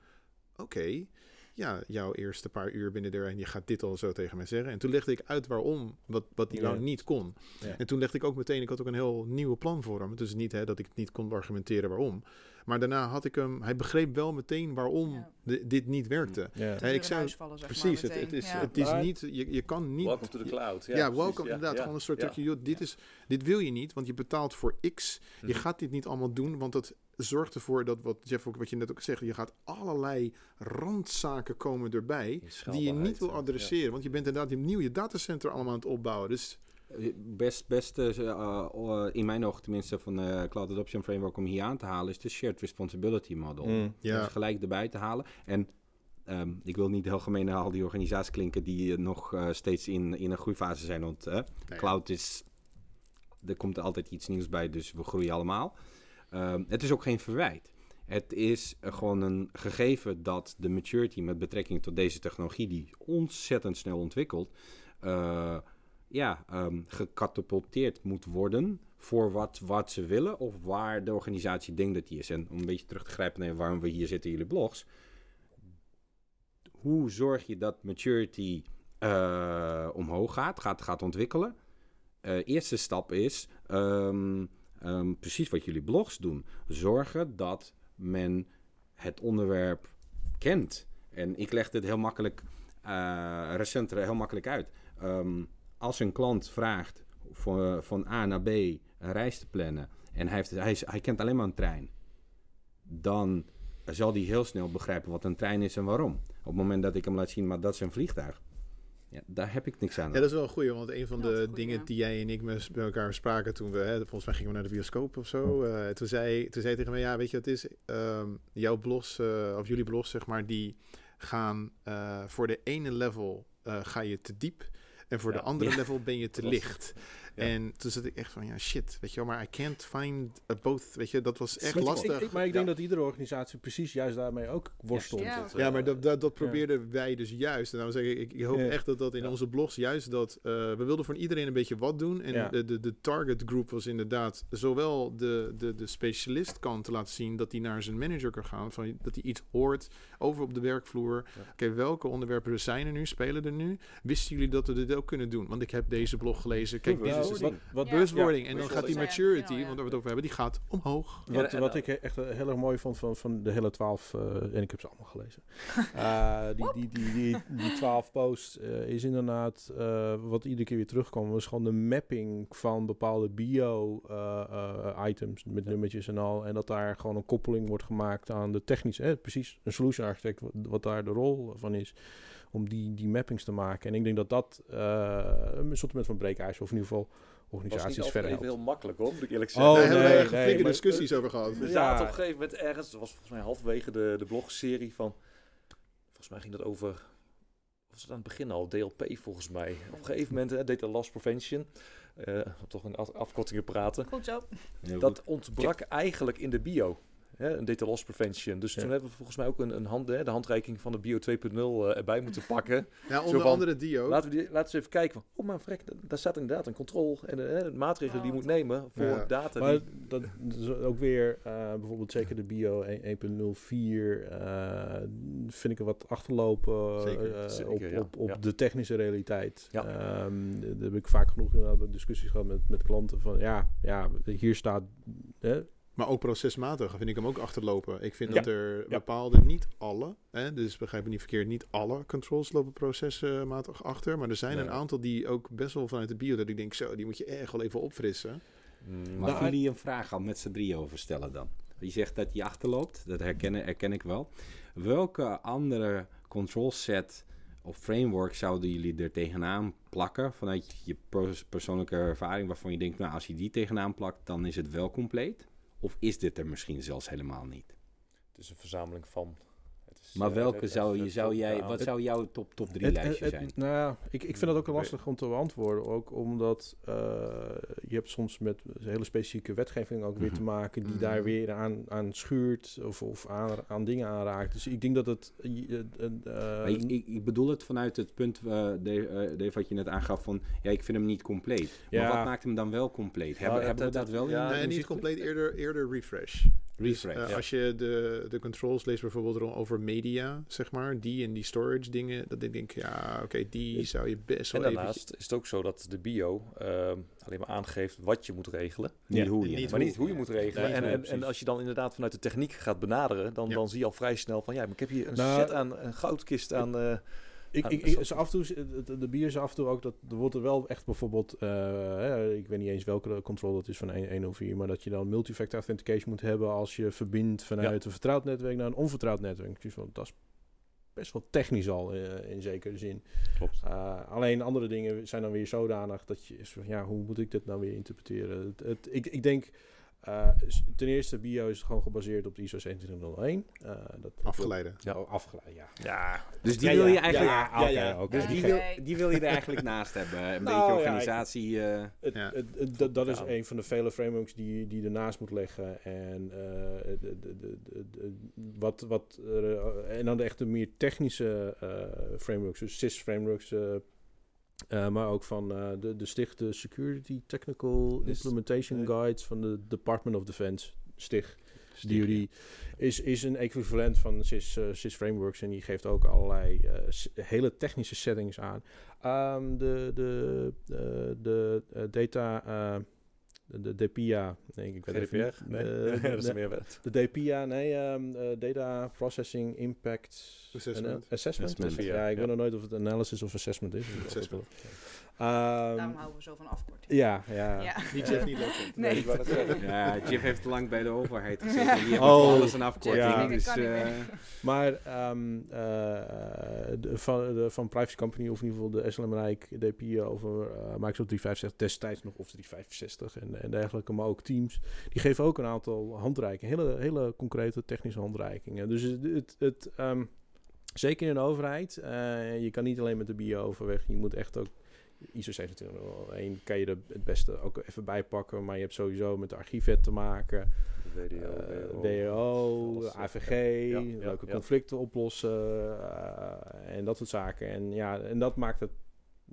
oké, ja, jouw eerste paar uur binnen er en je gaat dit al zo tegen mij zeggen. En toen legde ik uit waarom, wat, wat die Ja. nou niet kon. Ja. En toen legde ik ook meteen, ik had ook een heel nieuwe plan voor hem. Dus niet hè, dat ik het niet kon argumenteren waarom. Maar daarna had ik hem, hij begreep wel meteen waarom Ja. de- dit niet werkte. Ja. Ik vallen, zeg precies, maar, het, het is, Ja. het is niet, je, je kan niet... Welcome to the cloud. Ja, Ja, precies, welkom ja, inderdaad. ja, Gewoon een soort ja. trucje, joh, dit, is, dit wil je niet, want je betaalt voor X. Je Mhm. gaat dit niet allemaal doen, want dat zorgt ervoor dat, wat Jeff ook, wat je net ook zegt, je gaat allerlei randzaken komen erbij die je niet wil adresseren. Want je bent inderdaad opnieuw je datacenter allemaal aan het opbouwen. Dus Best, beste, eh, eh, in mijn ogen tenminste, van de Cloud Adoption Framework om hier aan te halen, is de Shared Responsibility Model. Mm. Dus gelijk erbij te halen. En ehm, ik wil niet heel gemeen naar al die organisaties klinken die eh, nog steeds in, in een groeifase zijn. Want Nee. cloud is, er komt altijd iets nieuws bij, dus we groeien allemaal. Ehm, het is ook geen verwijt. Het is gewoon een gegeven dat de maturity met betrekking tot deze technologie, die ontzettend snel ontwikkelt, eh, ja, ehm gecatapulteerd moet worden voor wat, wat ze willen of waar de organisatie denkt dat die is. En om een beetje terug te grijpen naar waarom we hier zitten jullie blogs. Hoe zorg je dat maturity eh, omhoog gaat, gaat, gaat ontwikkelen? Eh, eerste stap is ehm, ehm, precies wat jullie blogs doen. Zorgen dat men het onderwerp kent. En ik leg dit heel makkelijk, recent heel makkelijk uit. Als een klant vraagt voor, van A naar B een reis te plannen en hij, heeft, hij, is- hij kent alleen maar een trein, dan zal hij heel snel begrijpen wat een trein is en waarom. Op het moment dat ik hem laat zien, maar dat is een vliegtuig, ja, daar heb ik niks aan. Ja, dat is wel een goeie, want een van dat de dingen ja. die jij en ik bij elkaar spraken toen we, hè, volgens mij gingen we naar de bioscoop of zo. eh, toen, zei, toen zei hij tegen mij, ja, weet je wat het is? Ehm, jouw blogs, eh, of jullie blogs, zeg maar, die gaan eh, voor de ene level eh, ga je te diep en voor Ja. de andere Ja. level ben je te licht. Ja. En toen zat ik echt van, ja shit, weet je wel, maar I can't find a both, weet je, dat was echt je, lastig. ik- maar ik denk Ja. dat iedere organisatie precies juist daarmee ook worstelt. Ja. Dat, Ja, maar dat, dat, dat probeerden wij dus juist. En daarom zeg ik, ik, ik hoop echt dat dat in onze blogs juist dat... eh, we wilden voor iedereen een beetje wat doen. En de, de, de target group was inderdaad zowel de, de, de specialist kant te laten zien... dat hij naar zijn manager kan gaan. Van, dat hij iets hoort over op de werkvloer. Oké, welke onderwerpen zijn er nu, spelen er nu? Wisten jullie dat we dit ook kunnen doen? Want ik heb deze blog gelezen. Kijk, dit is Wat, wat, Ja. bewustwording. En dan gaat die maturity, Ja, ja. want waar we het over hebben, die gaat omhoog. Ja, Wat, ik echt eh, heel erg mooi vond van, van de hele twaalf, eh, en ik heb ze allemaal gelezen. Eh, die, die, die, die, die twaalf posts is inderdaad, eh, wat iedere keer weer terugkwam, was gewoon de mapping van bepaalde bio-items met nummertjes en al. En dat daar gewoon een koppeling wordt gemaakt aan de technische, eh, precies, een solution architect, wat, wat daar de rol van is. Om die, die mappings te maken. En ik denk dat dat eh, een soort van breekijzer, of in ieder geval was niet organisaties verder helpt. heel makkelijk hoor, moet ik eerlijk Oh, zeggen. Daar nee, maar- discussies over gehad. We Ja. zaten op een gegeven moment ergens, dat was volgens mij halverwege de, de blogserie van, volgens mij ging dat over, was het aan het begin al, DLP volgens mij. Op een gegeven moment, hè, Data Loss Prevention, eh, toch in af- afkortingen praten, Goed zo. Heel dat goed. ontbrak eigenlijk in de bio. Hè, een data loss prevention. Dus Ja. toen hebben we volgens mij ook een, een hand, hè, de handreiking van de bio 2.0 eh, erbij moeten pakken. Ja, onder van, andere die ook. Laten we, die, laten we eens even kijken. Van, oh, maar vrek, da- daar staat inderdaad een controle en eh, maatregelen die je Oh, moet nemen voor Ja. data. Maar die, dat is ook weer, eh, bijvoorbeeld zeker de bio 1.04, eh, vind ik er wat achterlopen Zeker, zeker, op, ja. op, op Ja. de technische realiteit. Ja. Ehm, d- daar heb ik vaak genoeg inderdaad discussies gehad met, met klanten van, ja, ja hier staat... hè, Maar ook procesmatig vind ik hem ook achterlopen. Ik vind Ja. dat er Ja. bepaalde, niet alle, hè, dus begrijp me niet verkeerd, niet alle controls lopen procesmatig achter. Maar er zijn Nee. een aantal die ook best wel vanuit de bio, dat ik denk, zo, die moet je echt wel even opfrissen. Mm, Mag Nou, jullie een vraag al met z'n drieën over stellen dan? Je zegt dat je achterloopt, dat herkennen, herken ik wel. Welke andere control set of framework zouden jullie er tegenaan plakken vanuit je pers- persoonlijke ervaring waarvan je denkt, nou als je die tegenaan plakt, dan is het wel compleet? Of is dit er misschien zelfs helemaal niet? het is een verzameling van. Is, Maar eh, welke zou, je, zou jij, wat zou jouw top, top drie Het- lijstje het- zijn? Nou ja, ik, ik vind dat ook lastig om te beantwoorden. Ook omdat eh, je hebt soms met hele specifieke wetgeving ook weer Mhm. te maken... die Mhm. daar weer aan, aan schuurt of, of aan, aan dingen aanraakt. Dus ik denk dat het... eh, ik, ik, ik bedoel het vanuit het punt, eh Dave, Dave, wat je net aangaf van, ja, ik vind hem niet compleet. Maar wat maakt hem dan wel compleet? Hebben, we dat wel ja, in nee, niet compleet, eerder, eerder refresh. Dus, eh, ja. Als je de, de controls leest bijvoorbeeld over media, zeg maar, die en die storage dingen, dat ik denk, ja, oké, die zou je best En wel daarnaast is het ook zo dat de bio ehm, alleen maar aangeeft wat je moet regelen. Niet Ja. hoe je Niet maar doet. niet hoe je moet regelen. En, en, en als je dan inderdaad vanuit de techniek gaat benaderen, dan, Ja. dan zie je al vrij snel van ja, maar ik heb hier een Nou, set aan een goudkist aan. eh, Ik, dat af en toe, de, bier is af en toe ook dat er wordt er wel echt bijvoorbeeld, eh, ik weet niet eens welke controle het is van 1- 104, maar dat je dan multifactor authentication moet hebben als je verbindt vanuit een vertrouwd netwerk naar een onvertrouwd netwerk. Dus dat is best wel technisch al eh, in zekere zin. Klopt. Uh, alleen andere dingen zijn dan weer zodanig dat je ja, hoe moet ik dit nou weer interpreteren? Het, het, ik, ik denk, uh, s- ten eerste, bio is gewoon gebaseerd op de ISO 27001. Uh, dat, afgeleiden. Ja, oh, afgeleid, ja. Ja, Dus die Ja, wil je eigenlijk... ja, oké, ja, ja. Dus die, wil, die wil je er eigenlijk naast hebben. Een Nou, beetje ja, organisatie... eh, Het, Ja. het, het- dat, dat is een van de vele frameworks die, die ernaast moet leggen. En, eh, de, de, de, de- de- wat, wat, er, eh, en dan de echte meer technische eh, frameworks, dus SIS frameworks. Eh, eh, maar ook van eh, de, de stichte Security Technical Implementation nee. Guides van de Department of Defense, STIG. Stig, Die, is, is een equivalent van SIS, eh, SIS frameworks en die geeft ook allerlei eh, hele technische settings aan. Ehm, de de, de, de eh, data, eh, de, de DPIA, nee, ik even GDPR? niet. Nee, Eh, dat is de- meer wet. de DPIA, nee, ehm, eh, Data Processing Impact Assessment. en, eh, assessment. Assessment, ja, ja. ik weet nog nooit of het analysis of assessment is. Assessment. Ehm, Daarom houden we zo van afkorting. ja, ja. Ja. Die Jeff niet leuk vindt. Nee. ja, Jeff heeft te lang bij de overheid gezeten. Die heeft Oh. alles een afkorting. Ja. Dus, Kan eh, Maar ehm, eh, de, van, de, van Privacy Company, of in ieder geval de SLM Rijk DPI over eh, Microsoft 365, destijds nog of 365 en, en dergelijke, maar ook Teams, die geven ook een aantal handreikingen, hele, hele concrete technische handreikingen. Dus het, het, het, ehm, zeker in de overheid, eh, je kan niet alleen met de bio overweg, je moet echt ook ISO 27001 kan je er het beste ook even bijpakken, maar je hebt sowieso met de archiefwet te maken. WDO, eh, AVG, ja, ja, leuke conflicten oplossen eh, en dat soort zaken. En ja, en dat maakt het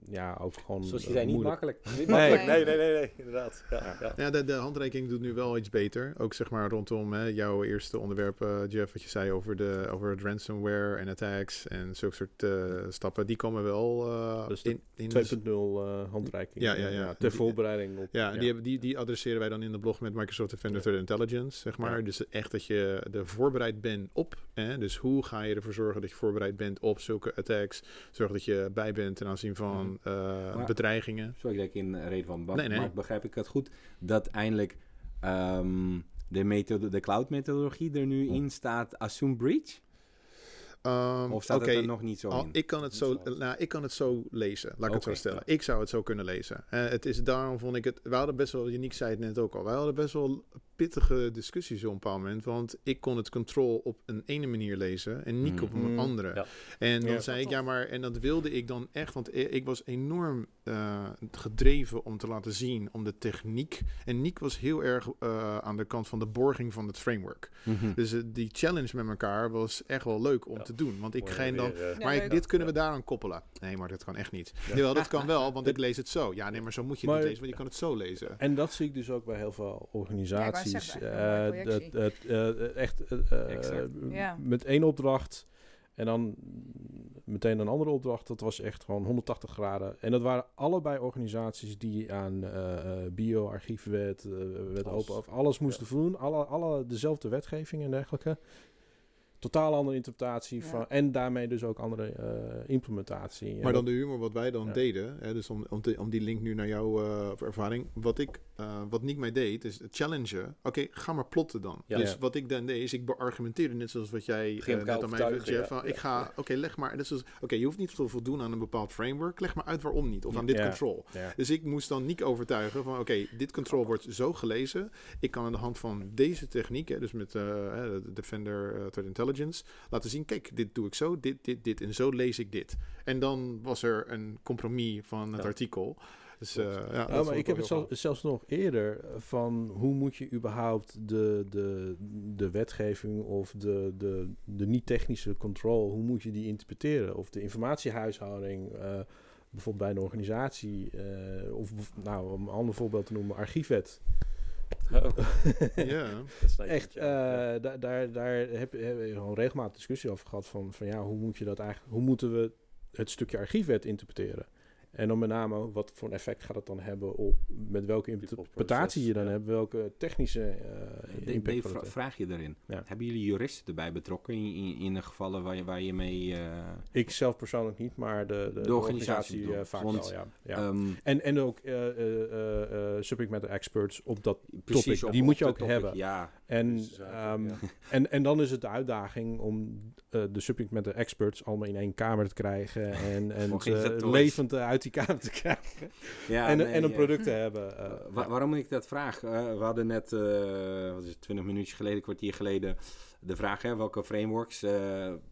ja, ook gewoon Zoals je eh, zei, niet moeilijk. makkelijk. Niet Nee. makkelijk. Nee, nee, nee, nee, inderdaad. Ja, ja. Ja, de, de handreiking doet nu wel iets beter. Ook zeg maar rondom hè, jouw eerste onderwerp, eh, Jeff, wat je zei over, de, over het ransomware en attacks en zulke soort eh, stappen. Die komen wel Dus de in, in 2.0 eh, handreiking. Ja, ja, ja. ter voorbereiding op. Ja, Die, hebben, die, die adresseren wij dan in de blog met Microsoft Defender Threat Intelligence, zeg maar. Ja. Dus echt dat je er voorbereid bent op. Hè? Dus hoe ga je ervoor zorgen dat je voorbereid bent op zulke attacks? Zorg dat je bij bent ten aanzien van eh, Maar- bedreigingen. Sorry dat ik in de reden van Bart, Nee, begrijp ik het goed, dat eindelijk ehm, de, methode, de cloud methodologie er nu in staat, assume breach? Ehm, Of staat oké, het er nog niet zo al- in? ik, kan het zo, nou, ik kan het zo lezen, laat ik het zo stellen. ja. Ik zou het zo kunnen lezen. Eh, het is daarom vond ik het... We hadden best wel, Uniek zei het net ook al, wij hadden best wel pittige discussies op een bepaald moment. Want ik kon het control op een ene manier lezen en Niek op een Mhm. andere. Ja. En dan Ja. zei ik, ja maar, en dat wilde ik dan echt, want i- ik was enorm eh, gedreven om te laten zien om de techniek. En Niek was heel erg eh, aan de kant van de borging van het framework. Mhm. Dus eh, die challenge met elkaar was echt wel leuk om Ja. te doen. Want ik ga dan, weer, Ja, maar leuk. dit kunnen we daaraan koppelen. Nee, maar dat kan echt niet. Jawel, dat kan wel, want ik lees het zo. Ja, nee, maar zo moet je het Maar- niet lezen, want je kan het zo lezen. En dat zie ik dus ook bij heel veel organisaties. Ja, ik eh, dat, het, echt. Ja. met één opdracht en dan meteen een andere opdracht. Dat was echt gewoon 180 graden. En dat waren allebei organisaties die aan eh, eh, bio, archiefwet, eh, wet Alles. open, of alles moesten doen. Alle, alle dezelfde wetgeving en dergelijke. Totaal andere interpretatie Ja. van en daarmee dus ook andere eh, implementatie. En Maar dan de humor wat wij dan Ja. deden, hè, dus om, om, te- om die link nu naar jouw eh, ervaring. Wat ik, eh, wat Nick mij deed, is het challengen. Oké, ga maar plotten dan. Ja. Dus Ja. wat ik dan deed, is ik beargumenteerde net zoals wat jij net aan mij ja. van, ik Ja. ga, oké, leg maar. Oké, je hoeft niet te voldoen aan een bepaald framework. Leg maar uit waarom niet. Of aan dit Ja. control. ja. Dus ik moest dan Nick overtuigen van oké, dit control wordt zo gelezen. Ik kan aan de hand van deze techniek, hè, dus met eh, Defender uh, Threat Intelligence, laten zien, kijk, dit doe ik zo, dit, dit, dit en zo lees ik dit. En dan was er een compromis van het Ja. artikel. Dus, eh, ja, Ja, maar ik heb het zelfs, nog eerder van hoe moet je überhaupt de, de, de wetgeving of de, de, de niet-technische control, hoe moet je die interpreteren? Of de informatiehuishouding, eh, bijvoorbeeld bij een organisatie, eh, of of, nou, om een ander voorbeeld te noemen, archiefwet. Gaaf. Ja, Echt, ja. eh, daar, daar, daar heb, heb je gewoon regelmatig discussie over gehad van, van ja, hoe moet je dat eigenlijk, hoe moeten we het stukje archiefwet interpreteren? En dan met name, wat voor een effect gaat het dan hebben op met welke interpretatie je dan ja. hebt, welke technische eh De- impact vra- vraag je. Ja. Hebben jullie juristen erbij betrokken in, in, in de gevallen waar je, waar je mee... eh, Ik zelf persoonlijk niet, maar de, de, De organisatie eh, vaak Want, wel, ja. ja. ehm, en, en ook eh, eh, eh, eh, subject matter experts op dat precies topic. op- Die op moet je ook topic, hebben. Ja, En, Dus, eh, ehm, en, en dan is het de uitdaging om eh, de subject matter experts allemaal in één kamer te krijgen en, en levend eh, uit die kamer te krijgen. ja en, nee, en een eh, product te hebben. eh, Uh, wa- ja. Waarom ik dat vraag? Uh, we hadden net, uh, wat is het, 20 minuutjes geleden, een kwartier geleden, de vraag hè, welke frameworks. Uh,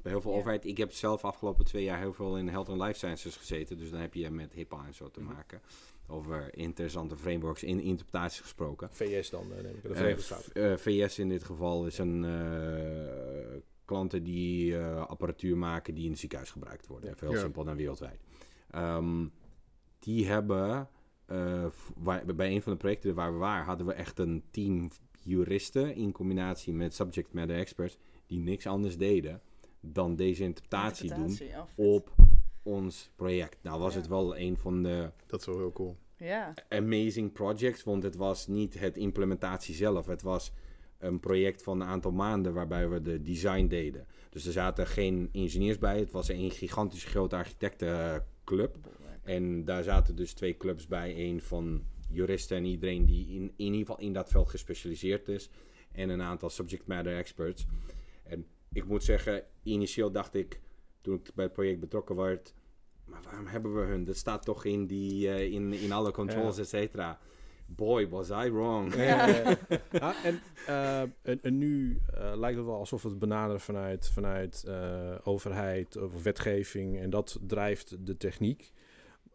heel veel Ja. overheid. Ik heb zelf afgelopen twee jaar heel veel in health and life sciences gezeten. Dus dan heb je met HIPAA en zo te Mhm. maken. Over interessante frameworks in interpretatie gesproken. VS dan, eh, neem ik de Eh, Verenigde v- Staten. eh, VS in dit geval is een eh, klanten die eh, apparatuur maken die in het ziekenhuis gebruikt worden. Ja. Even heel Ja. simpel en wereldwijd. Ehm, die hebben eh, waar, bij een van de projecten waar we waren, hadden we echt een team juristen in combinatie met subject matter experts die niks anders deden dan deze interpretatie doen oh, op ons project. Nou was Ja. het wel een van de dat is wel heel cool. Ja, amazing projects, want het was niet het implementatie zelf. Het was een project van een aantal maanden waarbij we de design deden. Dus er zaten geen ingenieurs bij. Het was een gigantisch grote architectenclub. En daar zaten dus twee clubs bij. Een van juristen en iedereen die in, in ieder geval in dat veld gespecialiseerd is. En een aantal subject matter experts. En ik moet zeggen, initieel dacht ik, toen ik bij het project betrokken werd... Maar waarom hebben we hun? Dat staat toch in, die, eh, in, in alle controls, Ja. et cetera. Boy, was I wrong. Ja. Ah, en, eh, en, en nu eh, lijkt het wel alsof het benaderen vanuit, vanuit eh, overheid of wetgeving en dat drijft de techniek.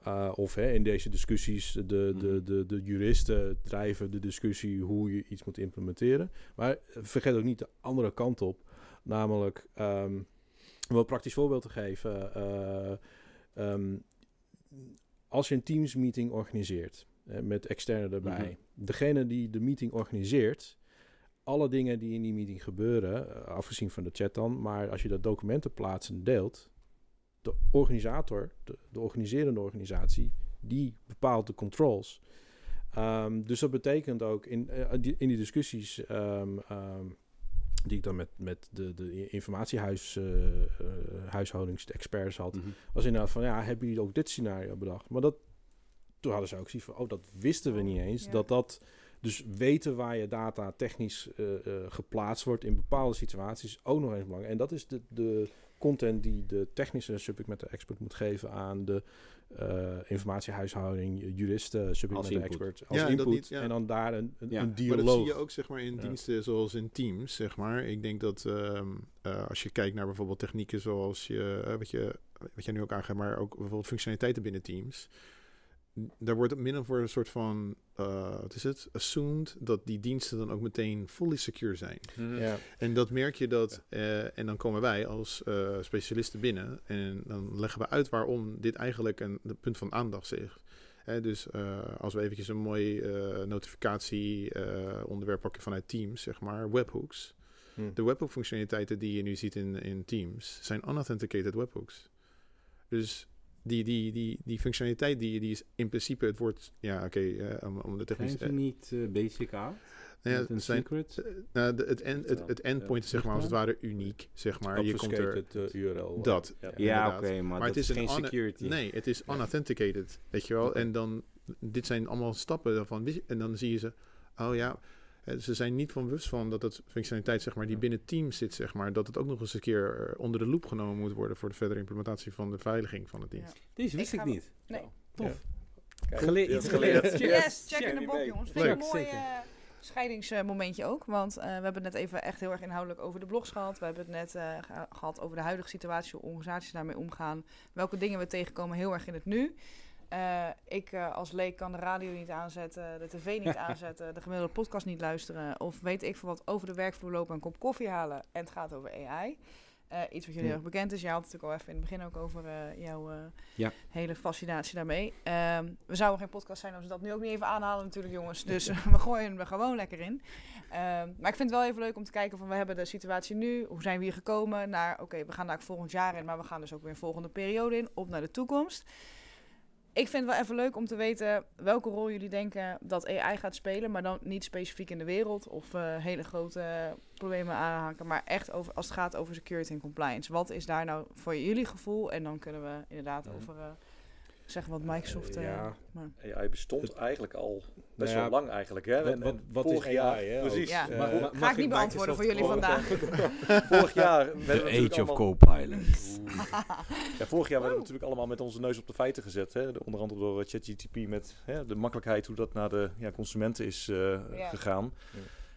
Uh, of hè, in deze discussies, de, de, Mhm. de, de juristen drijven de discussie hoe je iets moet implementeren. Maar vergeet ook niet de andere kant op. Namelijk, ehm, om een praktisch voorbeeld te geven. eh, ehm, als je een Teams meeting organiseert eh, met externen erbij. Mhm. Degene die de meeting organiseert, alle dingen die in die meeting gebeuren, eh, afgezien van de chat dan, maar als je dat documenten plaatst en deelt, de organisator, de, de organiserende organisatie, die bepaalt de controls. Ehm, dus dat betekent ook in, eh, die, in die discussies ehm, ehm, die ik dan met, met de, de informatiehuis, eh, eh, huishoudings-experts had, Mhm. was inderdaad van, ja, hebben jullie ook dit scenario bedacht? Maar dat, toen hadden ze ook zoiets van, oh, dat wisten we Oh, niet eens. ja. Dat dat, dus weten waar je data technisch eh, eh, geplaatst wordt in bepaalde situaties, ook nog eens belangrijk. En dat is de, de content die de technische subject matter expert moet geven aan de eh, informatiehuishouding, juristen, subject matter input. expert, als Ja, input. niet- ja. En dan daar een, een, Ja. een Maar dialoog. Maar dat zie je ook zeg maar in Ja. diensten zoals in Teams, zeg maar. Ik denk dat ehm, eh, als je kijkt naar bijvoorbeeld technieken zoals je, eh, wat, je, wat jij nu ook aangeeft, maar ook bijvoorbeeld functionaliteiten binnen Teams. Daar wordt min of meer een soort van, eh, wat is het, assumed dat die diensten dan ook meteen fully secure zijn. Ja. En dat merk je dat, eh, en dan komen wij als eh, specialisten binnen en dan leggen we uit waarom dit eigenlijk een, een punt van aandacht is. Hè, dus eh, als we eventjes een mooi eh, notificatie eh, onderwerp pakken vanuit Teams, zeg maar, webhooks. Hm. De webhook functionaliteiten die je nu ziet in, in Teams zijn unauthenticated webhooks. Dus die, die, die, die functionaliteit die, die is in principe het woord, ja oké, eh, om, om de Zijn technische... ze niet eh, basic out? nou ja, een zijn, secret? eh, nou, de, het, het, het endpoint is zeg maar als het ware uniek, zeg maar. Je komt er, eh, URL. dat. Ja. Ja, oké, maar, Maar dat het is is geen security. Nee, het is unauthenticated, weet je wel. En dan, dit zijn allemaal stappen daarvan. En dan zie je ze, oh ja, eh, ze zijn niet van bewust van dat het functionaliteit, zeg maar, die binnen Teams zit, zeg maar, dat het ook nog eens een keer eh, onder de loep genomen moet worden voor de verdere implementatie van de veiliging van het dienst. Deze wist Ik niet. Nee. Tof. Gele- iets geleerd. Yes, check in de bok, jongens. Vind ik een mooi eh, scheidingsmomentje ook. Want eh, we hebben het net even echt heel erg inhoudelijk over de blogs gehad. We hebben het net eh, ge- gehad over de huidige situatie, hoe organisaties daarmee omgaan. Welke dingen we tegenkomen heel erg in het nu. Eh, ik eh, als leek kan de radio niet aanzetten, de tv niet aanzetten, de gemiddelde podcast niet luisteren. Of weet ik veel wat over de werkvloer lopen en een kop koffie halen. En het gaat over AI. Eh, iets wat jullie heel erg bekend is. Je had het natuurlijk al even in het begin ook over jouw Ja. hele fascinatie daarmee. Ehm, we zouden geen podcast zijn als we dat nu ook niet even aanhalen natuurlijk jongens. Dus we gooien hem er gewoon lekker in. Ehm, maar ik vind het wel even leuk om te kijken van we hebben de situatie nu. Hoe zijn we hier gekomen naar oké we gaan daar volgend jaar in. Maar we gaan dus ook weer een volgende periode in. Op naar de toekomst. Ik vind het wel even leuk om te weten welke rol jullie denken dat AI gaat spelen. Maar dan niet specifiek in de wereld of eh, hele grote problemen aanhaken. Maar echt over, als het gaat over security en compliance. Wat is daar nou voor jullie gevoel? En dan kunnen we inderdaad over eh, zeggen wat Microsoft... Eh, eh, ja. maar- AI bestond eigenlijk al best Nou ja, wel lang eigenlijk. Hè? wat- En- wat- wat vorig is jaar, AI, hè, Precies. Ja. Eh, Maar Ga ik niet beantwoorden voor jullie vandaag. vorig jaar we natuurlijk allemaal- Copilot. Ja, vorig jaar werden we natuurlijk allemaal met onze neus op de feiten gezet. Hè? De- Onder andere door eh, ChatGTP met hè, de makkelijkheid hoe dat naar de ja, consumenten is eh, gegaan.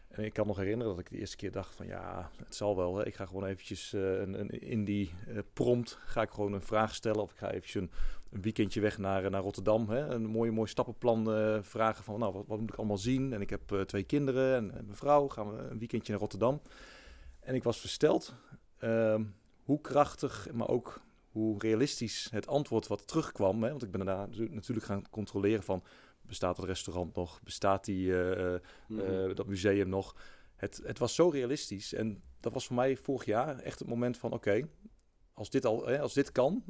En ik kan nog herinneren dat ik de eerste keer dacht van ja, het zal wel. Hè. Ik ga gewoon eventjes eh, een, een, in die eh, prompt ga ik gewoon een vraag stellen. Of ik ga eventjes een, een weekendje weg naar, naar Rotterdam. Hè. Een mooi, mooi stappenplan eh, vragen van nou, wat, wat moet ik allemaal zien? En ik heb eh, twee kinderen en, en mijn vrouw. Gaan we een weekendje naar Rotterdam. En ik was versteld ehm, hoe krachtig, maar ook hoe realistisch het antwoord wat terugkwam. Hè? Want ik ben daarna natu- natuurlijk gaan controleren van... bestaat het restaurant nog? Bestaat die, eh, Mhm. dat museum nog? Het, het was zo realistisch. En dat was voor mij vorig jaar echt het moment van... oké, als, dit al, hè, als dit kan...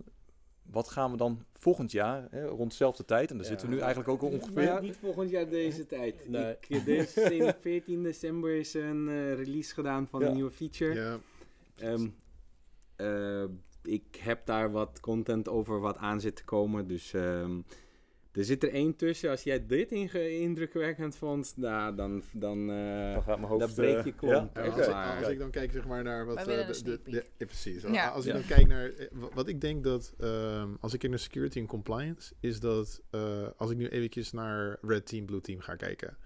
wat gaan we dan volgend jaar, hè, rond dezelfde tijd... en daar Ja. zitten we nu eigenlijk ook al ongeveer... Niet volgend jaar deze tijd. Nee. Ik, deze 14 december is een eh, release gedaan van Ja. een nieuwe feature. Ja, Ehm, eh, ik heb daar wat content over wat aan zit te komen. Dus ehm, er zit er één tussen. Als jij dit indrukwekkend vond, nou, dan, dan, eh, dan gaat mijn hoofd... dan breek eh, je klomp. ja? Als, ik, Maar- als ik dan kijk zeg maar, naar wat... Eh, de, de, de- ja, precies. Ja. Als ik Ja. dan kijk naar... eh, wa- Wat ik denk dat... ehm, als ik kijk naar security en compliance... is dat... eh, als ik nu eventjes naar red team, blue team ga kijken...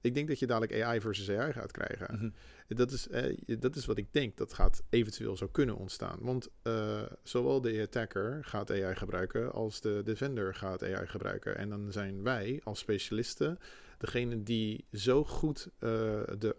Ik denk dat je dadelijk AI versus AI gaat krijgen. Mhm. Dat is, eh, dat is wat ik denk dat gaat eventueel zou kunnen ontstaan. Want eh, zowel de attacker gaat AI gebruiken als de defender gaat AI gebruiken. En dan zijn wij als specialisten degene die zo goed eh, de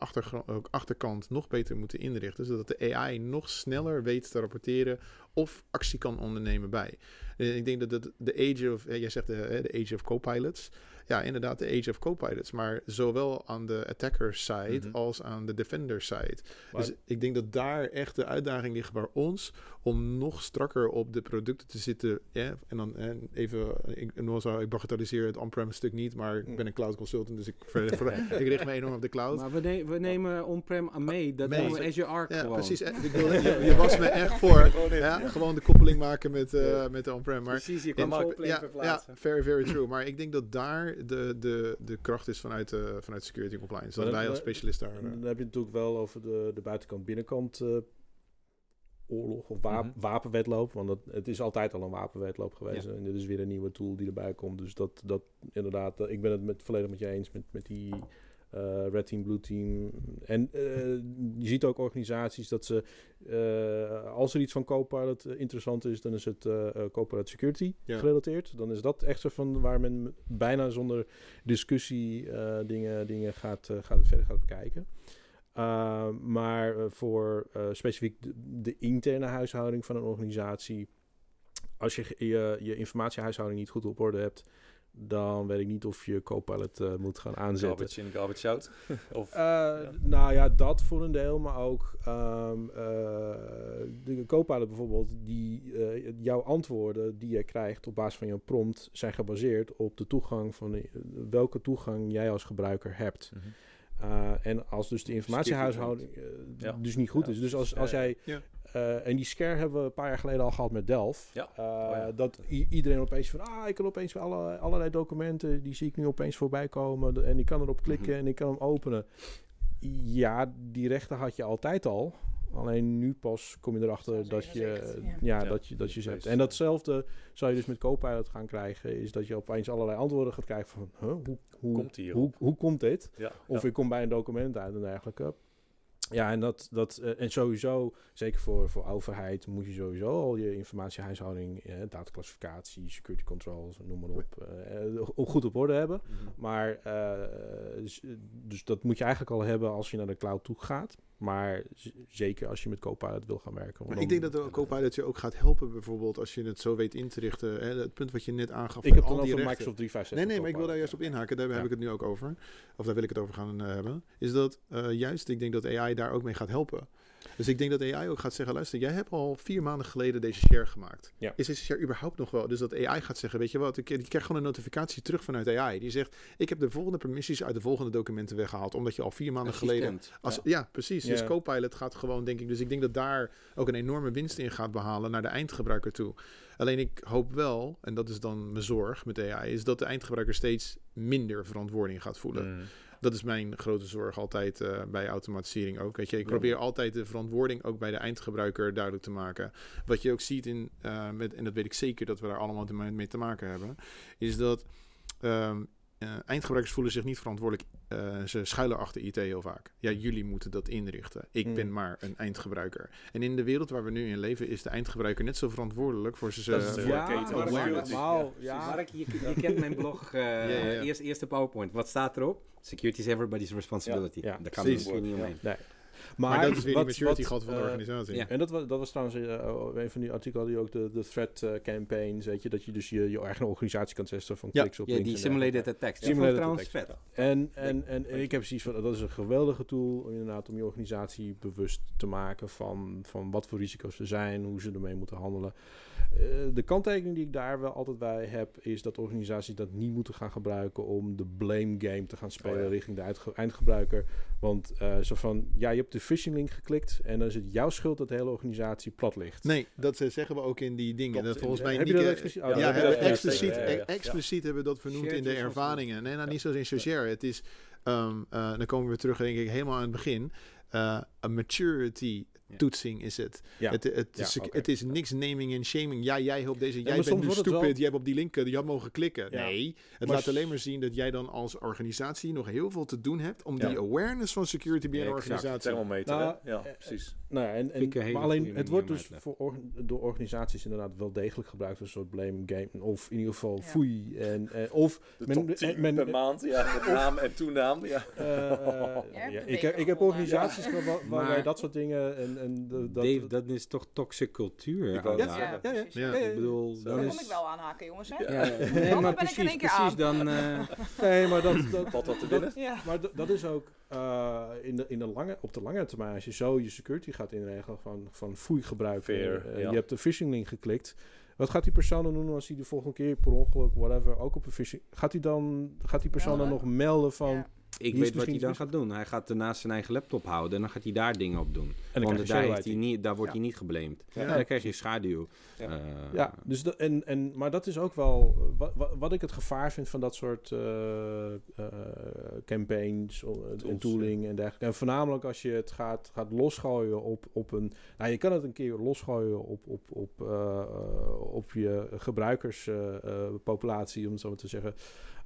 achterkant nog beter moeten inrichten. Zodat de AI nog sneller weet te rapporteren of actie kan ondernemen bij. Ik denk dat het de age of, jij zegt de, de age of co-pilots. Ja, inderdaad, de age of co-pilots. Maar zowel aan de attacker side Mhm. als aan de defender side. Maar- Dus ik denk dat daar echt de uitdaging ligt bij ons om nog strakker op de producten te zitten. Ja, en dan eh, even, ik, ik bagatelliseer het on-premise stuk niet, maar ik ben een cloud consultant, dus ik, ver- ver- ik richt me enorm op de cloud. Maar we, ne- we nemen on-prem aan mee. Dat noemen we Azure Arc Ja, gewoon. precies. Eh, Ik wil, je, je was me echt voor. Ja, gewoon de koppeling maken met, eh, met de on-prem. Maar Precies, je kan zo ja, ja, very, very true. Maar ik denk dat daar de, de, de kracht is vanuit, eh, vanuit security compliance. Dat Maar wij als specialist daar... Eh, dan heb je natuurlijk wel over de, de buitenkant-binnenkant eh, oorlog of Mhm. wapenwedloop. Want dat, het is altijd al een wapenwedloop geweest. En dit is weer een nieuwe tool die erbij komt. Dus dat, dat inderdaad, eh, ik ben het met, volledig met je eens met, met die eh, Red Team, Blue Team. En eh, je ziet ook organisaties dat ze, als er iets van Copilot interessant is, dan is het Copilot Security Ja. gerelateerd. Dan is dat echt zo van waar men bijna zonder discussie dingen, dingen gaat, gaat verder gaat bekijken. Uh, maar eh, voor eh, specifiek de, de interne huishouding van een organisatie, als je je, je informatiehuishouding niet goed op orde hebt, dan weet ik niet of je Copilot eh, moet gaan aanzetten. Garbage in, garbage out. of, Eh, Nou ja, dat voor een deel, maar ook ehm, eh, de Copilot bijvoorbeeld, die eh, jouw antwoorden die je krijgt op basis van jouw prompt zijn gebaseerd op de toegang van eh, welke toegang jij als gebruiker hebt. Mhm. Uh, en als dus de informatiehuishouding uh, Ja. dus niet goed Ja, is. Dus als, precies. als Ja, jij... ja. Uh, en die scare hebben we een paar jaar geleden al gehad met. Uh, Oh ja. Dat iedereen opeens van... Ah, ik kan opeens alle, allerlei documenten... Die zie ik nu opeens voorbij komen. En ik kan erop klikken Mhm. en ik kan hem openen. Ja, die rechten had je altijd al. Alleen nu pas kom je erachter dat je ja. ja. Ja, dat je, dat je zegt. En datzelfde zou je dus met Copilot gaan krijgen. Is dat je opeens allerlei antwoorden gaat krijgen van... Huh, hoe, hoe, Komt hoe, hoe komt dit? Ja, Of ja. ik kom bij een document uit en dergelijke. Ja, en, dat, dat, eh, en sowieso, zeker voor, voor overheid, moet je sowieso al je informatiehuishouding, eh, dataclassificatie, security controls, noem maar op, eh, goed op orde hebben. Mhm. Maar, eh, dus, dus dat moet je eigenlijk al hebben als je naar de cloud toe gaat. Maar zeker als je met Copilot wil gaan werken. Maar ik denk dat de Copilot je ook gaat helpen, bijvoorbeeld als je het zo weet in te richten. Hè, het punt wat je net aangaf. Ik heb al die. Microsoft 365. Nee, nee, maar ik wil daar juist op inhaken. Daar heb ik het nu ook over. Of daar wil ik het over gaan eh, hebben. Is dat eh, juist, ik denk dat AI daar ook mee gaat helpen. Dus ik denk dat AI ook gaat zeggen, luister, jij hebt al vier maanden geleden deze share gemaakt. Ja. Is deze share überhaupt nog wel? Dus dat AI gaat zeggen, weet je wat, ik, ik krijg gewoon een notificatie terug vanuit AI. Die zegt, ik heb de volgende permissies uit de volgende documenten weggehaald. Omdat je al vier maanden geleden... Als, ja. precies. Dus. Copilot gaat gewoon, denk ik. Dus ik denk dat daar ook een enorme winst in gaat behalen naar de eindgebruiker toe. Alleen ik hoop wel, en dat is dan mijn zorg met AI, is dat de eindgebruiker steeds minder verantwoording gaat voelen. Mhm. Dat is mijn grote zorg altijd eh, bij automatisering ook. Weet je, ik probeer altijd de verantwoording ook bij de eindgebruiker duidelijk te maken. Wat je ook ziet in, eh, met, en dat weet ik zeker dat we daar allemaal mee te maken hebben, is dat ehm, eh, eindgebruikers voelen zich niet verantwoordelijk. Eh, ze schuilen achter IT heel vaak. Ja, jullie moeten dat inrichten. Ik Mm. ben maar een eindgebruiker. En in de wereld waar we nu in leven is de eindgebruiker net zo verantwoordelijk voor zijn Dat is voor- Ja, Mark, Ja. ja. Mark, je, je kent mijn blog, eh ja, ja. Eerst, eerste PowerPoint. Wat staat erop? Security is everybody's responsibility. Ja, ja, Daar kan misschien niet omheen. Nee. Maar, dat is weer wat- die maturity wat, gehad van de eh, organisatie. ja. En dat was, dat was trouwens eh, een van die artikelen die ook de, de threat eh, campaigns, weet je, dat je dus je, je eigen organisatie kan testen van Ja. kliks op Ja, links die simulated attacks. Simulated trouwens vet. En, en, en ik heb precies van, dat is een geweldige tool om inderdaad om je organisatie bewust te maken van, van wat voor risico's er zijn, hoe ze ermee moeten handelen. Eh, de kanttekening die ik daar wel altijd bij heb, is dat organisaties dat niet moeten gaan gebruiken om de blame game te gaan spelen Oh ja. richting de eindgebruiker. Want eh, zo van, ja, je hebt de phishing link geklikt en dan is het jouw schuld dat de hele organisatie plat ligt. Nee, dat eh, zeggen we ook in die dingen. Dat volgens mij Heb je dat Nieke- expliciet? Ja, Oh, hebben expliciet, hebben we dat vernoemd Shared in de ervaringen. Nee, nou, niet zozeer in share. Het is, ehm, eh, dan komen we terug, denk ik, helemaal aan het begin. Eh, a maturity toetsing is het. Ja. Het, het, Ja, is, het is niks naming en shaming. Ja, jij helpt deze. jij bent nu stupid. wel- Jij hebt op die link, je had mogen klikken. Ja. Nee, het Maar laat alleen maar zien dat jij dan als organisatie nog heel veel te doen hebt om Ja. die awareness van security binnen een organisatie. Thermometer, Nou, hè? Ja, eh, precies. Nou ja, en, en, maar alleen het wordt dus voor orga- door organisaties inderdaad wel degelijk gebruikt als een soort blame game. Of in ieder geval Ja. foei. En, en, of De men- top 10 men- per maand, ja, met naam en toenaam. Ja. eh, eh, hebt ja, ik, heb, ik heb organisaties waar, waar- waarbij Maar- dat soort dingen en, en dat, Dave, dat is toch toxic cultuur? Ik Ja, ja, Ja, ja, ja. precies. Ja. Ik bedoel, Zo. Daar dan kon is... ik wel aanhaken, jongens. Hè? Ja. Ja, Dan nee, ben maar ik in precies, één keer precies. aan. Dan, eh, nee, maar dat, dat, Valt wat te? Ja. Maar dat is ook eh, in de, in de lange, op de lange termijn, als je zo je security gaat inregelen van, van foei gebruiken. Fair, eh, ja. Je hebt de phishing link geklikt. Wat gaat die persoon dan doen als hij de volgende keer per ongeluk, whatever, ook op een phishing... Gaat, hij dan, gaat die persoon dan nog melden van... Ja. Ik weet wat hij dan mis- gaat doen. Hij gaat ernaast zijn eigen laptop houden en dan gaat hij daar dingen op doen. En dan Want daar, heeft hij niet, daar wordt Ja. hij niet geblamed. Ja. En dan krijg je schaduw. Ja. Eh, Ja, dus dat, en, en, maar dat is ook wel wat, wat, wat ik het gevaar vind van dat soort eh, eh, campaigns eh, en Tools, tooling en dergelijke. En voornamelijk als je het gaat, gaat losgooien op, op een... Nou, je kan het een keer losgooien op, op, op, op je gebruikerspopulatie, om het zo maar te zeggen.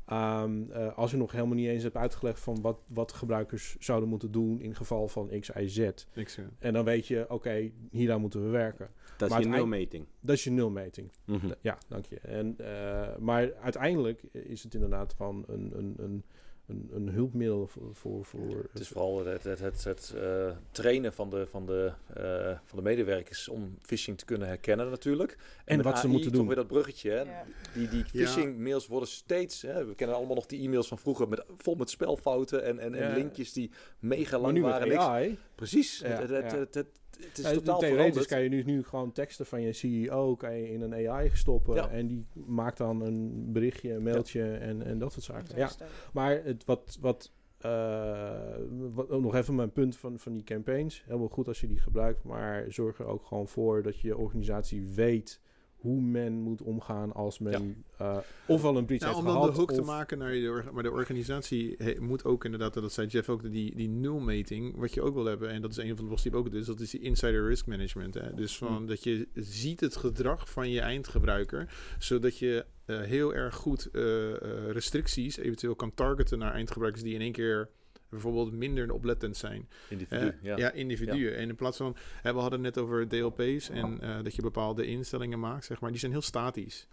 Ehm, eh, als je nog helemaal niet eens hebt uitgelegd van wat, wat gebruikers zouden moeten doen in geval van X, Y, Z. Ja. En dan weet je, oké, hieraan moeten we werken. Dat Maar is je nulmeting. Dat is je nulmeting. Mhm. Ja, dank je. En, eh, maar uiteindelijk is het inderdaad gewoon een, een, een, een, een hulpmiddel voor... voor, Het is vooral het, het, het, het eh, trainen van de, van, de, eh, van de medewerkers om phishing te kunnen herkennen natuurlijk. En wat ze moeten toch doen. weer dat bruggetje. Hè? Ja. Die, die phishing mails worden steeds... Hè, we kennen allemaal nog die e-mails van vroeger met, vol met spelfouten en, en, en linkjes die mega maar lang waren. Niks. AI... Precies. Ja, het, het, ja. het, het, is totaal theoretisch veranderd. kan je nu, nu gewoon teksten van je CEO kan je in een AI stoppen. Ja. En die maakt dan een berichtje, een mailtje en, en dat soort zaken. Ja, Ja. maar het, wat... wat eh, wat, ook nog even mijn punt van, van die campaigns. Helemaal goed als je die gebruikt, maar zorg er ook gewoon voor dat je organisatie weet hoe men moet omgaan als men eh, ofwel een breach Nou, heeft om dan gehad. de hook te maken naar de, orga- maar de organisatie he- moet ook inderdaad, dat zei Jeff ook, die, die nulmeting, wat je ook wil hebben, en dat is een van de blogs die ook is, dat is die insider risk management. Hè? Dus van Hmm. dat je ziet het gedrag van je eindgebruiker, zodat je eh, heel erg goed eh, eh, restricties eventueel kan targeten naar eindgebruikers die in één keer bijvoorbeeld minder oplettend zijn. Individu, Eh, ja. ja. individuen. En in plaats van, hè, we hadden het net over DLP's en eh, dat je bepaalde instellingen maakt, zeg maar, die zijn heel statisch.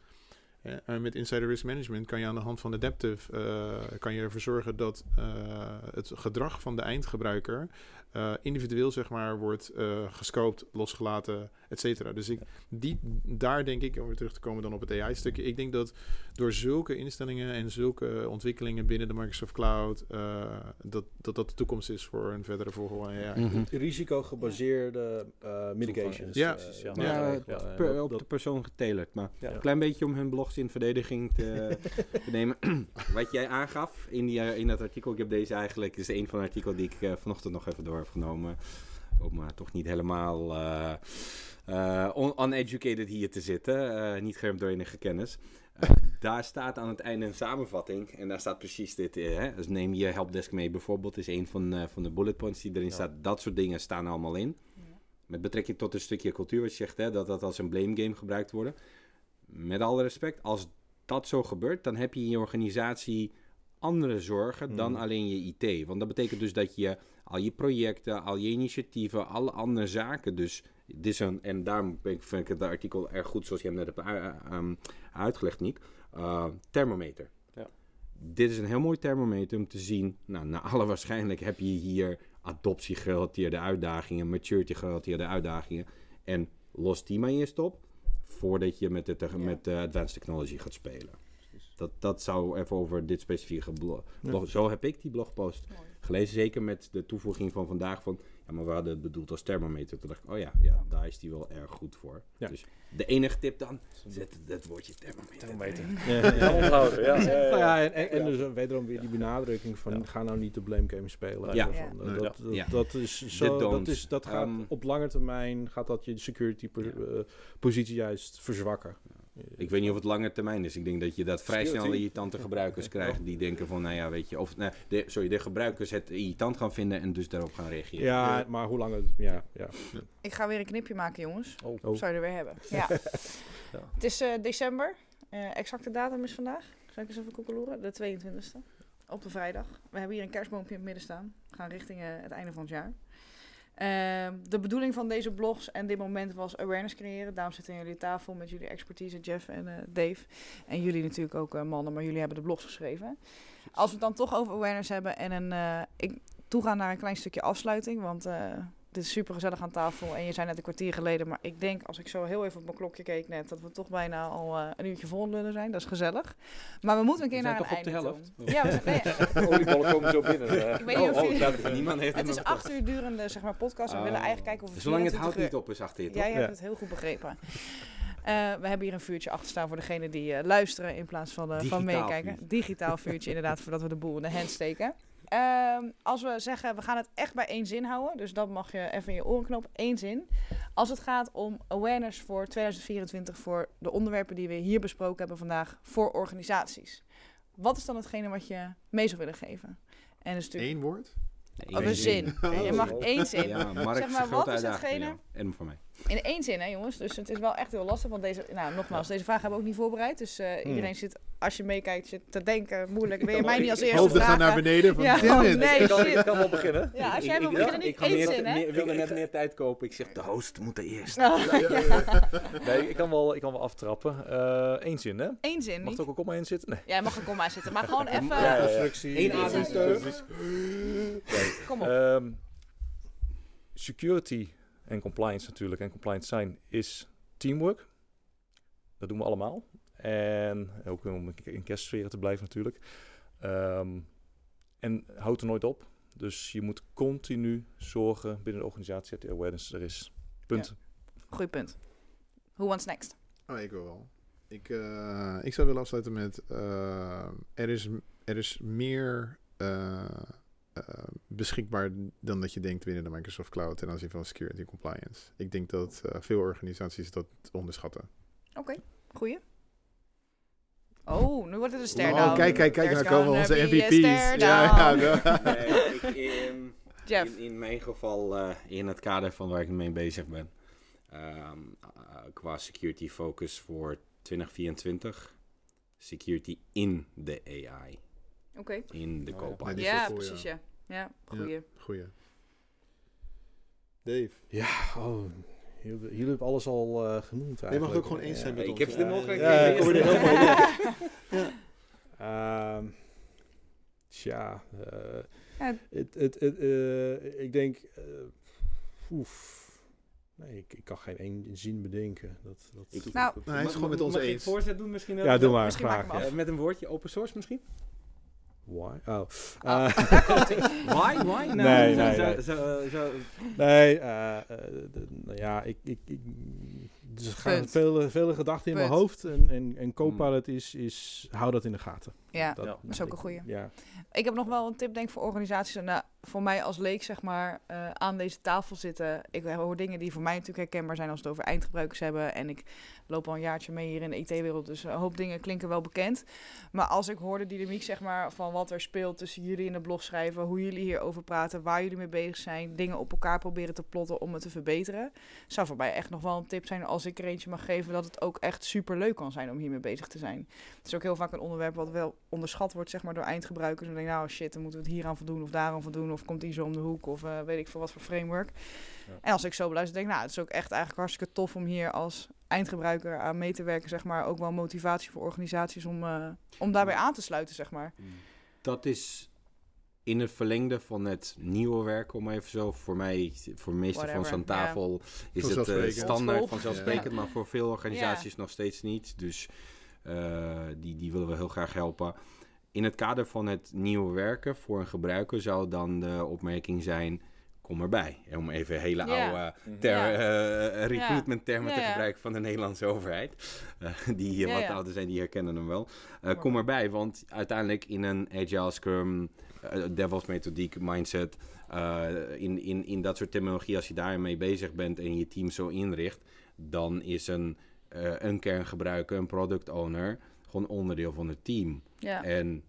Eh, en met Insider Risk Management kan je aan de hand van Adaptive kan je ervoor zorgen dat het gedrag van de eindgebruiker individueel zeg maar wordt gescoped, losgelaten, et cetera. Dus ik, die, daar denk ik, om weer terug te komen dan op het AI-stukje, ik denk dat door zulke instellingen en zulke ontwikkelingen binnen de Microsoft Cloud, eh, dat, dat dat de toekomst is voor een verdere volgorde AI. Mhm. risicogebaseerde eh mitigation. Ja. Precies, ja. eh, Ja, maatregelen. En Per- op dat- de persoon getalerd. Maar Ja. een klein beetje om hun blogs in verdediging te, te nemen. Wat jij aangaf in, die, eh, in dat artikel, ik heb deze eigenlijk, is een van de artikelen die ik eh, vanochtend nog even door heb genomen. Om maar toch niet helemaal eh, eh, un- uneducated hier te zitten, eh, niet geremd door enige kennis. Daar staat aan het einde een samenvatting en daar staat precies dit. hè? Dus neem je helpdesk mee bijvoorbeeld, is een van, van de bullet points die erin Ja. staat. Dat soort dingen staan allemaal in. Met betrekking tot een stukje cultuur, wat je zegt, hè, dat dat als een blame game gebruikt wordt. Met alle respect, als dat zo gebeurt, dan heb je in je organisatie andere zorgen dan Mhm. alleen je IT. Want dat betekent dus dat je al je projecten, al je initiatieven, alle andere zaken, dus dit is een, en daarom vind ik het artikel erg goed zoals je hem net hebt um, uitgelegd, Nick. Uh, thermometer. Ja. Dit is een heel mooi thermometer om te zien. Nou, naar alle waarschijnlijk heb je hier adoptie-gerelateerde uitdagingen, maturity-gerelateerde uitdagingen. En los die maar eerst op, voordat je met, de, met de advanced technology gaat spelen. Dat, dat zou even over dit specifieke blog. blog- Zo heb ik die blogpost Mooi. Gelezen. Zeker met de toevoeging van vandaag van... Ja, maar we hadden het bedoeld als thermometer. Toen dacht ik, oh ja, ja daar is die wel erg goed voor. Ja. Dus de enige tip dan, zet het woordje thermometer. Thermometer. Ja. Ja, onthouden, ja. ja, en, en, en dus wederom weer die benadrukking van Ja. ga nou niet de blame game spelen. Ja. Van, Ja. eh, dat, dat, Ja. dat is zo, dat, is, dat gaat Ehm, op lange termijn gaat dat je security po- Ja. eh, positie juist verzwakken. Ik weet niet of het lange termijn is. Ik denk dat je dat vrij snel irritante gebruikers krijgt die denken van, nou ja, weet je, of nee, de, sorry, de gebruikers het irritant gaan vinden en dus daarop gaan reageren. Ja, maar hoe lang het... Ja, ja. Ik ga weer een knipje maken, jongens. Oh. Oh. Zou je er weer hebben. Ja. Ja. Het is eh, december. Eh, exacte datum is vandaag. Zal ik eens even koekeloeren? De 22e. Op de vrijdag. We hebben hier een kerstboompje in het midden staan. We gaan richting eh, het einde van het jaar. Ehm, de bedoeling van deze blogs en dit moment was awareness creëren. Daarom zitten jullie tafel met jullie expertise, Jeff en eh, Dave. En jullie natuurlijk ook eh, mannen, maar jullie hebben de blogs geschreven. Als we het dan toch over awareness hebben en een, eh, ik toegaan naar een klein stukje afsluiting, want dit is super gezellig aan tafel. En je zei net een kwartier geleden, maar ik denk als ik zo heel even op mijn klokje keek net, dat we toch bijna al eh, een uurtje vol lullen zijn. Dat is gezellig. Maar we moeten een keer We zijn naar een op de einde helft? toe. Ja, we zijn, nee, Oliebollen komen zo binnen. ik weet niet of oh, niemand heeft het is acht uur durende zeg maar, podcast. en we willen Oh. eigenlijk kijken of we Zolang het 24 hout niet op is achter je, toch? Jij hebt Ja. het heel goed begrepen. Eh, we hebben hier een vuurtje achter staan voor degene die eh, luisteren in plaats van, eh, van meekijken. vuurtje. Digitaal vuurtje, inderdaad, voordat we de boel in de hand steken. Ehm, als we zeggen, we gaan het echt bij één zin houden, dus dat mag je even in je oren knopen, één zin. Als het gaat om awareness voor 2024, voor de onderwerpen die we hier besproken hebben vandaag, voor organisaties. Wat is dan hetgene wat je mee zou willen geven? En een stuk... Eén woord? Één een zin. Oh. Je mag één zin. Ja, Mark Zeg maar, wat is hetgene-. En voor mij. In één zin, hè jongens. Dus het is wel echt heel lastig. Want deze, nou, nogmaals, deze vraag hebben we ook niet voorbereid. Dus eh, Hmm. iedereen zit, als je meekijkt, zit te denken. Moeilijk. Wil je mij niet als eerste Hoofden gaan vragen? naar beneden. Van, Ja, it. nee, ik, kan, ik wel beginnen. Ja, als Ik- jij wil ik- beginnen, ik niet één meer- zin, hè? meer- wilde net meer tijd kopen. Ik zeg, de host moet er eerst. Oh, Ja, ja, ja. Nee, ik kan wel, ik kan wel aftrappen. Eén zin, hè? Eén zin, Mag het ook een komma in zitten? Nee. Ja, mag er kom maar zitten. Maar gewoon even, Ja, ja, ja. Constructie. Eén Iets ademsteun. kom op. Ehm, security en compliance natuurlijk, en compliance zijn, is teamwork. Dat doen we allemaal. En ook om in- in kerstsferen te blijven natuurlijk. Ehm, en houd er nooit op. Dus je moet continu zorgen binnen de organisatie dat die awareness er is. Punt. Goeie punt. Who wants next? Oh, ik wil wel. Ik, eh, ik zou willen afsluiten met... eh, er, is, er is meer eh, eh, beschikbaar dan dat je denkt binnen de Microsoft Cloud ten aanzien van security en compliance. Ik denk dat eh, veel organisaties dat onderschatten. Oké, goeie. Oh, nu wordt het een stare Oh, kijk, kijk, kijk, daar komen gonna onze MVP's. Ja, ja, down. ja. Nee, ik, ehm, Jeff. In, in mijn geval, eh, in het kader van waar ik mee bezig ben, ehm, eh, qua security focus voor 2024, security in de AI, Oké. in de Oh ja. Ja, precies, ja. Ja, goeie. Goeie. Dave. Ja, oh. Jullie, jullie hebben alles al eh, genoemd Je mag eigenlijk. het ook gewoon eens zijn met ik ons. heb ze nog een Ja, keer. kom er helemaal Ehm, tja, eh, Ja. het, het, het, eh, ik denk, eh, oef, nee, ik, ik kan geen één zin bedenken. Dat, dat, Ik- Nou, Nou, hij is gewoon met ons Mag ik eens. een voorzet doen misschien? ja, doe maar, Misschien maak ik graag. ja. Met een woordje, open source misschien? Why? Oh. Ah, Eh, ie. Why? Why? Nou, Nee, zo- nee, zo- nee. zo- zo- nee, eh, eh, de- nou ja, ik, ik, ik, dus er gaan Punt. vele, vele gedachten in mijn hoofd. En, en, en Copilot is, is, hou dat in de gaten. Ja, Ja. dat is ook een goeie. Ja. Ik heb nog wel een tip, denk ik, voor organisaties. En nou, voor mij als leek, zeg maar, eh, aan deze tafel zitten. Ik hoor dingen die voor mij natuurlijk herkenbaar zijn als we het over eindgebruikers hebben. En ik loop al een jaartje mee hier in de IT-wereld, dus een hoop dingen klinken wel bekend. Maar als ik hoor de dynamiek, zeg maar, van wat er speelt tussen jullie in de blog schrijven, hoe jullie hierover praten, waar jullie mee bezig zijn, dingen op elkaar proberen te plotten om het te verbeteren, zou voor mij echt nog wel een tip zijn als ik er eentje mag geven, dat het ook echt super leuk kan zijn om hiermee bezig te zijn. Het is ook heel vaak een onderwerp wat wel onderschat wordt, zeg maar, door eindgebruikers. En dan denk nou shit, dan moeten we het hier aan voldoen of daar aan voldoen. Of komt die zo om de hoek of eh, weet ik veel wat voor framework. Ja. En als ik zo beluister, denk ik, nou, het is ook echt eigenlijk hartstikke tof om hier als eindgebruiker aan mee te werken, zeg maar. Ook wel motivatie voor organisaties om, eh, om daarbij aan te sluiten, zeg maar. Dat is in het verlengde van het nieuwe werk, om even zo. Voor mij, voor de meeste van ons aan tafel, is het eh, standaard vanzelfsprekend. Ja. Maar voor veel organisaties nog steeds niet. Dus eh, die, die willen we heel graag helpen. In het kader van het nieuwe werken voor een gebruiker zou dan de opmerking zijn: kom erbij. Om even hele oude ter, Ja. eh, recruitment termen te gebruiken van de Nederlandse overheid. Eh, die hier wat ouder zijn, die herkennen hem wel. Eh, kom erbij, want uiteindelijk in een agile scrum, eh, DevOps methodiek, mindset, eh, in, in, in dat soort terminologie, als je daarmee bezig bent en je team zo inricht, dan is een eh, een kerngebruiker, een product owner, gewoon onderdeel van het team. Ja. En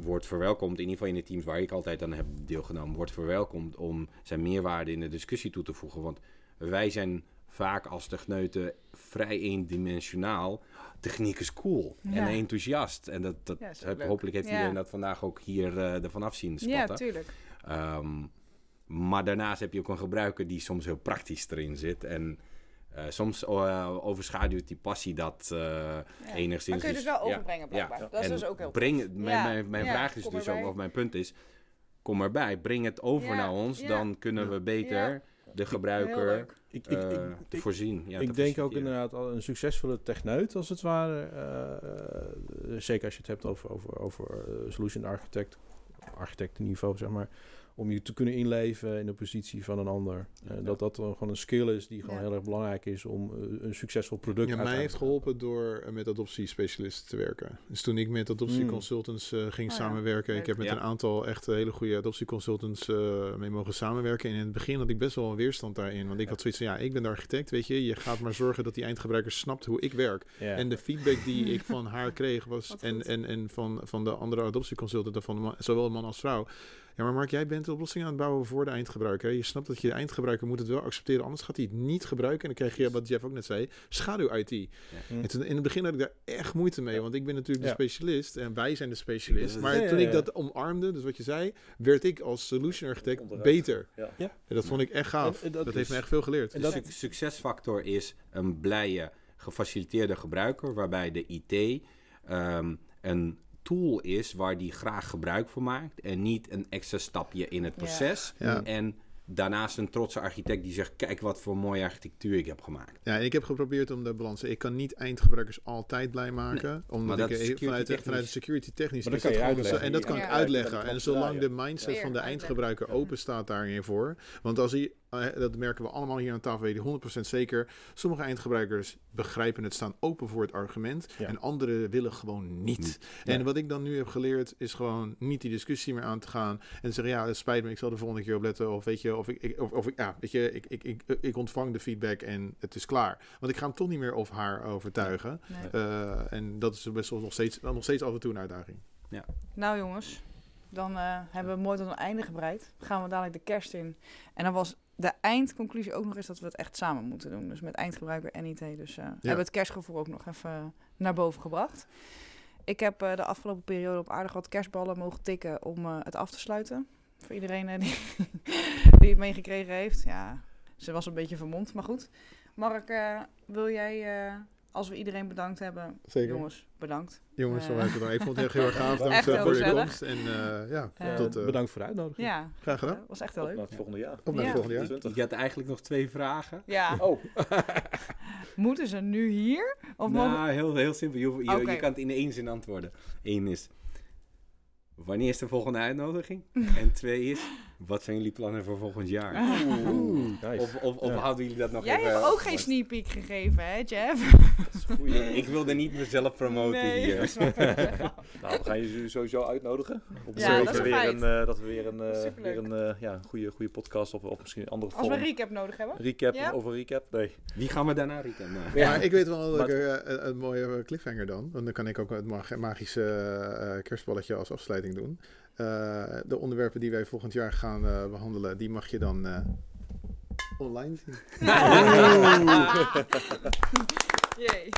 wordt verwelkomd, in ieder geval in de teams waar ik altijd aan heb deelgenomen, wordt verwelkomd om zijn meerwaarde in de discussie toe te voegen. Want wij zijn vaak als techneuten vrij eendimensionaal. Techniek is cool Ja. en enthousiast. En dat, dat Ja, heb- hopelijk heeft Ja. iedereen dat vandaag ook hier eh ervan af zien ja, tuurlijk. Ehm, maar daarnaast heb je ook een gebruiker die soms heel praktisch erin zit. En eh, soms eh, overschaduwt die passie dat eh, Ja. enigszins. Maar kun je dus wel ja, overbrengen, blijkbaar. Dat is en dus ook heel breng, tof. mijn, Ja, mijn, mijn ja, vraag is kom dus erbij. ook, of mijn punt is, kom erbij, breng het over Ja, naar ons, ja. dan kunnen we beter Ja. de gebruiker leuk. Ik, ik, eh, ik, te ik- voorzien. Ja, ik te denk ook inderdaad al een succesvolle techneut, als het ware. zeker als je het hebt over, over, over solution architect, architectenniveau, zeg maar. Om je te kunnen inleven in de positie van een ander. Eh, Dat dat dan gewoon een skill is die gewoon Ja. heel erg belangrijk is om eh, een succesvol product Ja, mij heeft te geholpen door eh, met adoptiespecialisten te werken. Dus toen ik met adoptieconsultants eh, ging Oh ja, samenwerken, ik heb met Ja. een aantal echt hele goede adoptieconsultants eh mee mogen samenwerken. En in het begin had ik best wel een weerstand daarin. Want ik had zoiets van, ja, ik ben de architect, weet je. Je gaat maar zorgen dat die eindgebruiker snapt hoe ik werk. Ja. En de feedback die ik van haar kreeg was, en, en, en van, van de andere adoptieconsultanten, van de man- zowel man als vrouw. Ja, maar Mark, jij bent de oplossing aan het bouwen voor de eindgebruiker. Je snapt dat je de eindgebruiker moet het wel accepteren, anders gaat hij het niet gebruiken. En dan krijg je, wat Jeff ook net zei, schaduw-IT. Hm. En toen, in het begin had ik daar echt moeite mee, want ik ben natuurlijk Ja. de specialist en wij zijn de specialist. Ja, Maar ja, toen ik dat omarmde, dus wat je zei, werd ik als solution architect beter. Ja. En dat vond ik echt gaaf. En- en dat dat heeft me echt veel geleerd. en De dat- suc- succesfactor is een blije, gefaciliteerde gebruiker, waarbij de IT ehm, een tool is waar die graag gebruik van maakt en niet een extra stapje in het proces. Ja. En daarnaast een trotse architect die zegt, kijk wat voor mooie architectuur ik heb gemaakt. Ja, en ik heb geprobeerd om de balans. Ik kan niet eindgebruikers altijd blij maken. omdat dat ik vanuit, technisch. vanuit de security technisch. Maar dat kan je gewoon. En dat kan Ja. ik uitleggen. Ja. En zolang de mindset van de eindgebruiker open staat daarin voor. Want als hij, dat merken we allemaal hier aan tafel, weet je 100% zeker. Sommige eindgebruikers begrijpen het, staan open voor het argument. Ja. En anderen willen gewoon niet. Ja. En wat ik dan nu heb geleerd, is gewoon niet die discussie meer aan te gaan. En zeggen, ja, het spijt me, ik zal de volgende keer opletten. Of weet je, of ik, ik, of, of ik ja, weet je, ik, ik, ik, ik ontvang de feedback en het is klaar. Want ik ga hem toch niet meer of haar overtuigen. Nee. Eh, en dat is best wel nog steeds, nog steeds af en toe een uitdaging. Nou jongens, dan eh, hebben we mooi tot een einde gebreid. Dan gaan we dadelijk de kerst in. En dan was de eindconclusie ook nog eens dat we het echt samen moeten doen. Dus met eindgebruiker en IT. Dus eh, hebben we het kerstgevoel ook nog even naar boven gebracht. Ik heb eh, de afgelopen periode op aardig wat kerstballen mogen tikken om het af te sluiten. Voor iedereen die, die het meegekregen heeft. Ja, ze was een beetje vermomd, maar goed. Mark, wil jij, als we iedereen bedankt hebben, Zeker. jongens, bedankt. Jongens, Eh. van mij bedankt. ik vond het echt heel erg gaaf. Dank eh, voor je komst. En eh, ja, Eh, tot, eh, Bedankt voor de uitnodiging. Ja, graag gedaan. dat was echt heel Op leuk. naar het volgende jaar. Op naar Ja. het volgende jaar. 20. Je had eigenlijk nog twee vragen. Ja, Oh, moeten ze nu hier? Of mogen... nou, heel, heel simpel. Je, je, je kan het in één zin antwoorden. Eén is, wanneer is de volgende uitnodiging? en twee is, wat zijn jullie plannen voor volgend jaar? Oeh, nice. Of, of, of Ja. houden jullie dat nog Jij even... hebt ook geen sneak peek gegeven, hè, Jeff? dat is goeie. Ik wilde niet mezelf promoten Nee, hier. Nou, we gaan je sowieso uitnodigen. Op Ja, dat, we weer feit. een, eh, dat we weer een, eh, weer een eh, ja, goede, goede podcast of, of misschien een andere Als we vorm. een recap nodig hebben. recap Ja? over recap. Nee. Wie gaan we daarna rekenen? Ja. Maar ik weet wel dat Maar- ik een, een mooie cliffhanger dan. Want dan kan ik ook het mag- magische eh, kerstballetje als afsluiting doen. Eh, de onderwerpen die wij volgend jaar gaan eh, behandelen, die mag je dan eh, online zien. Jee.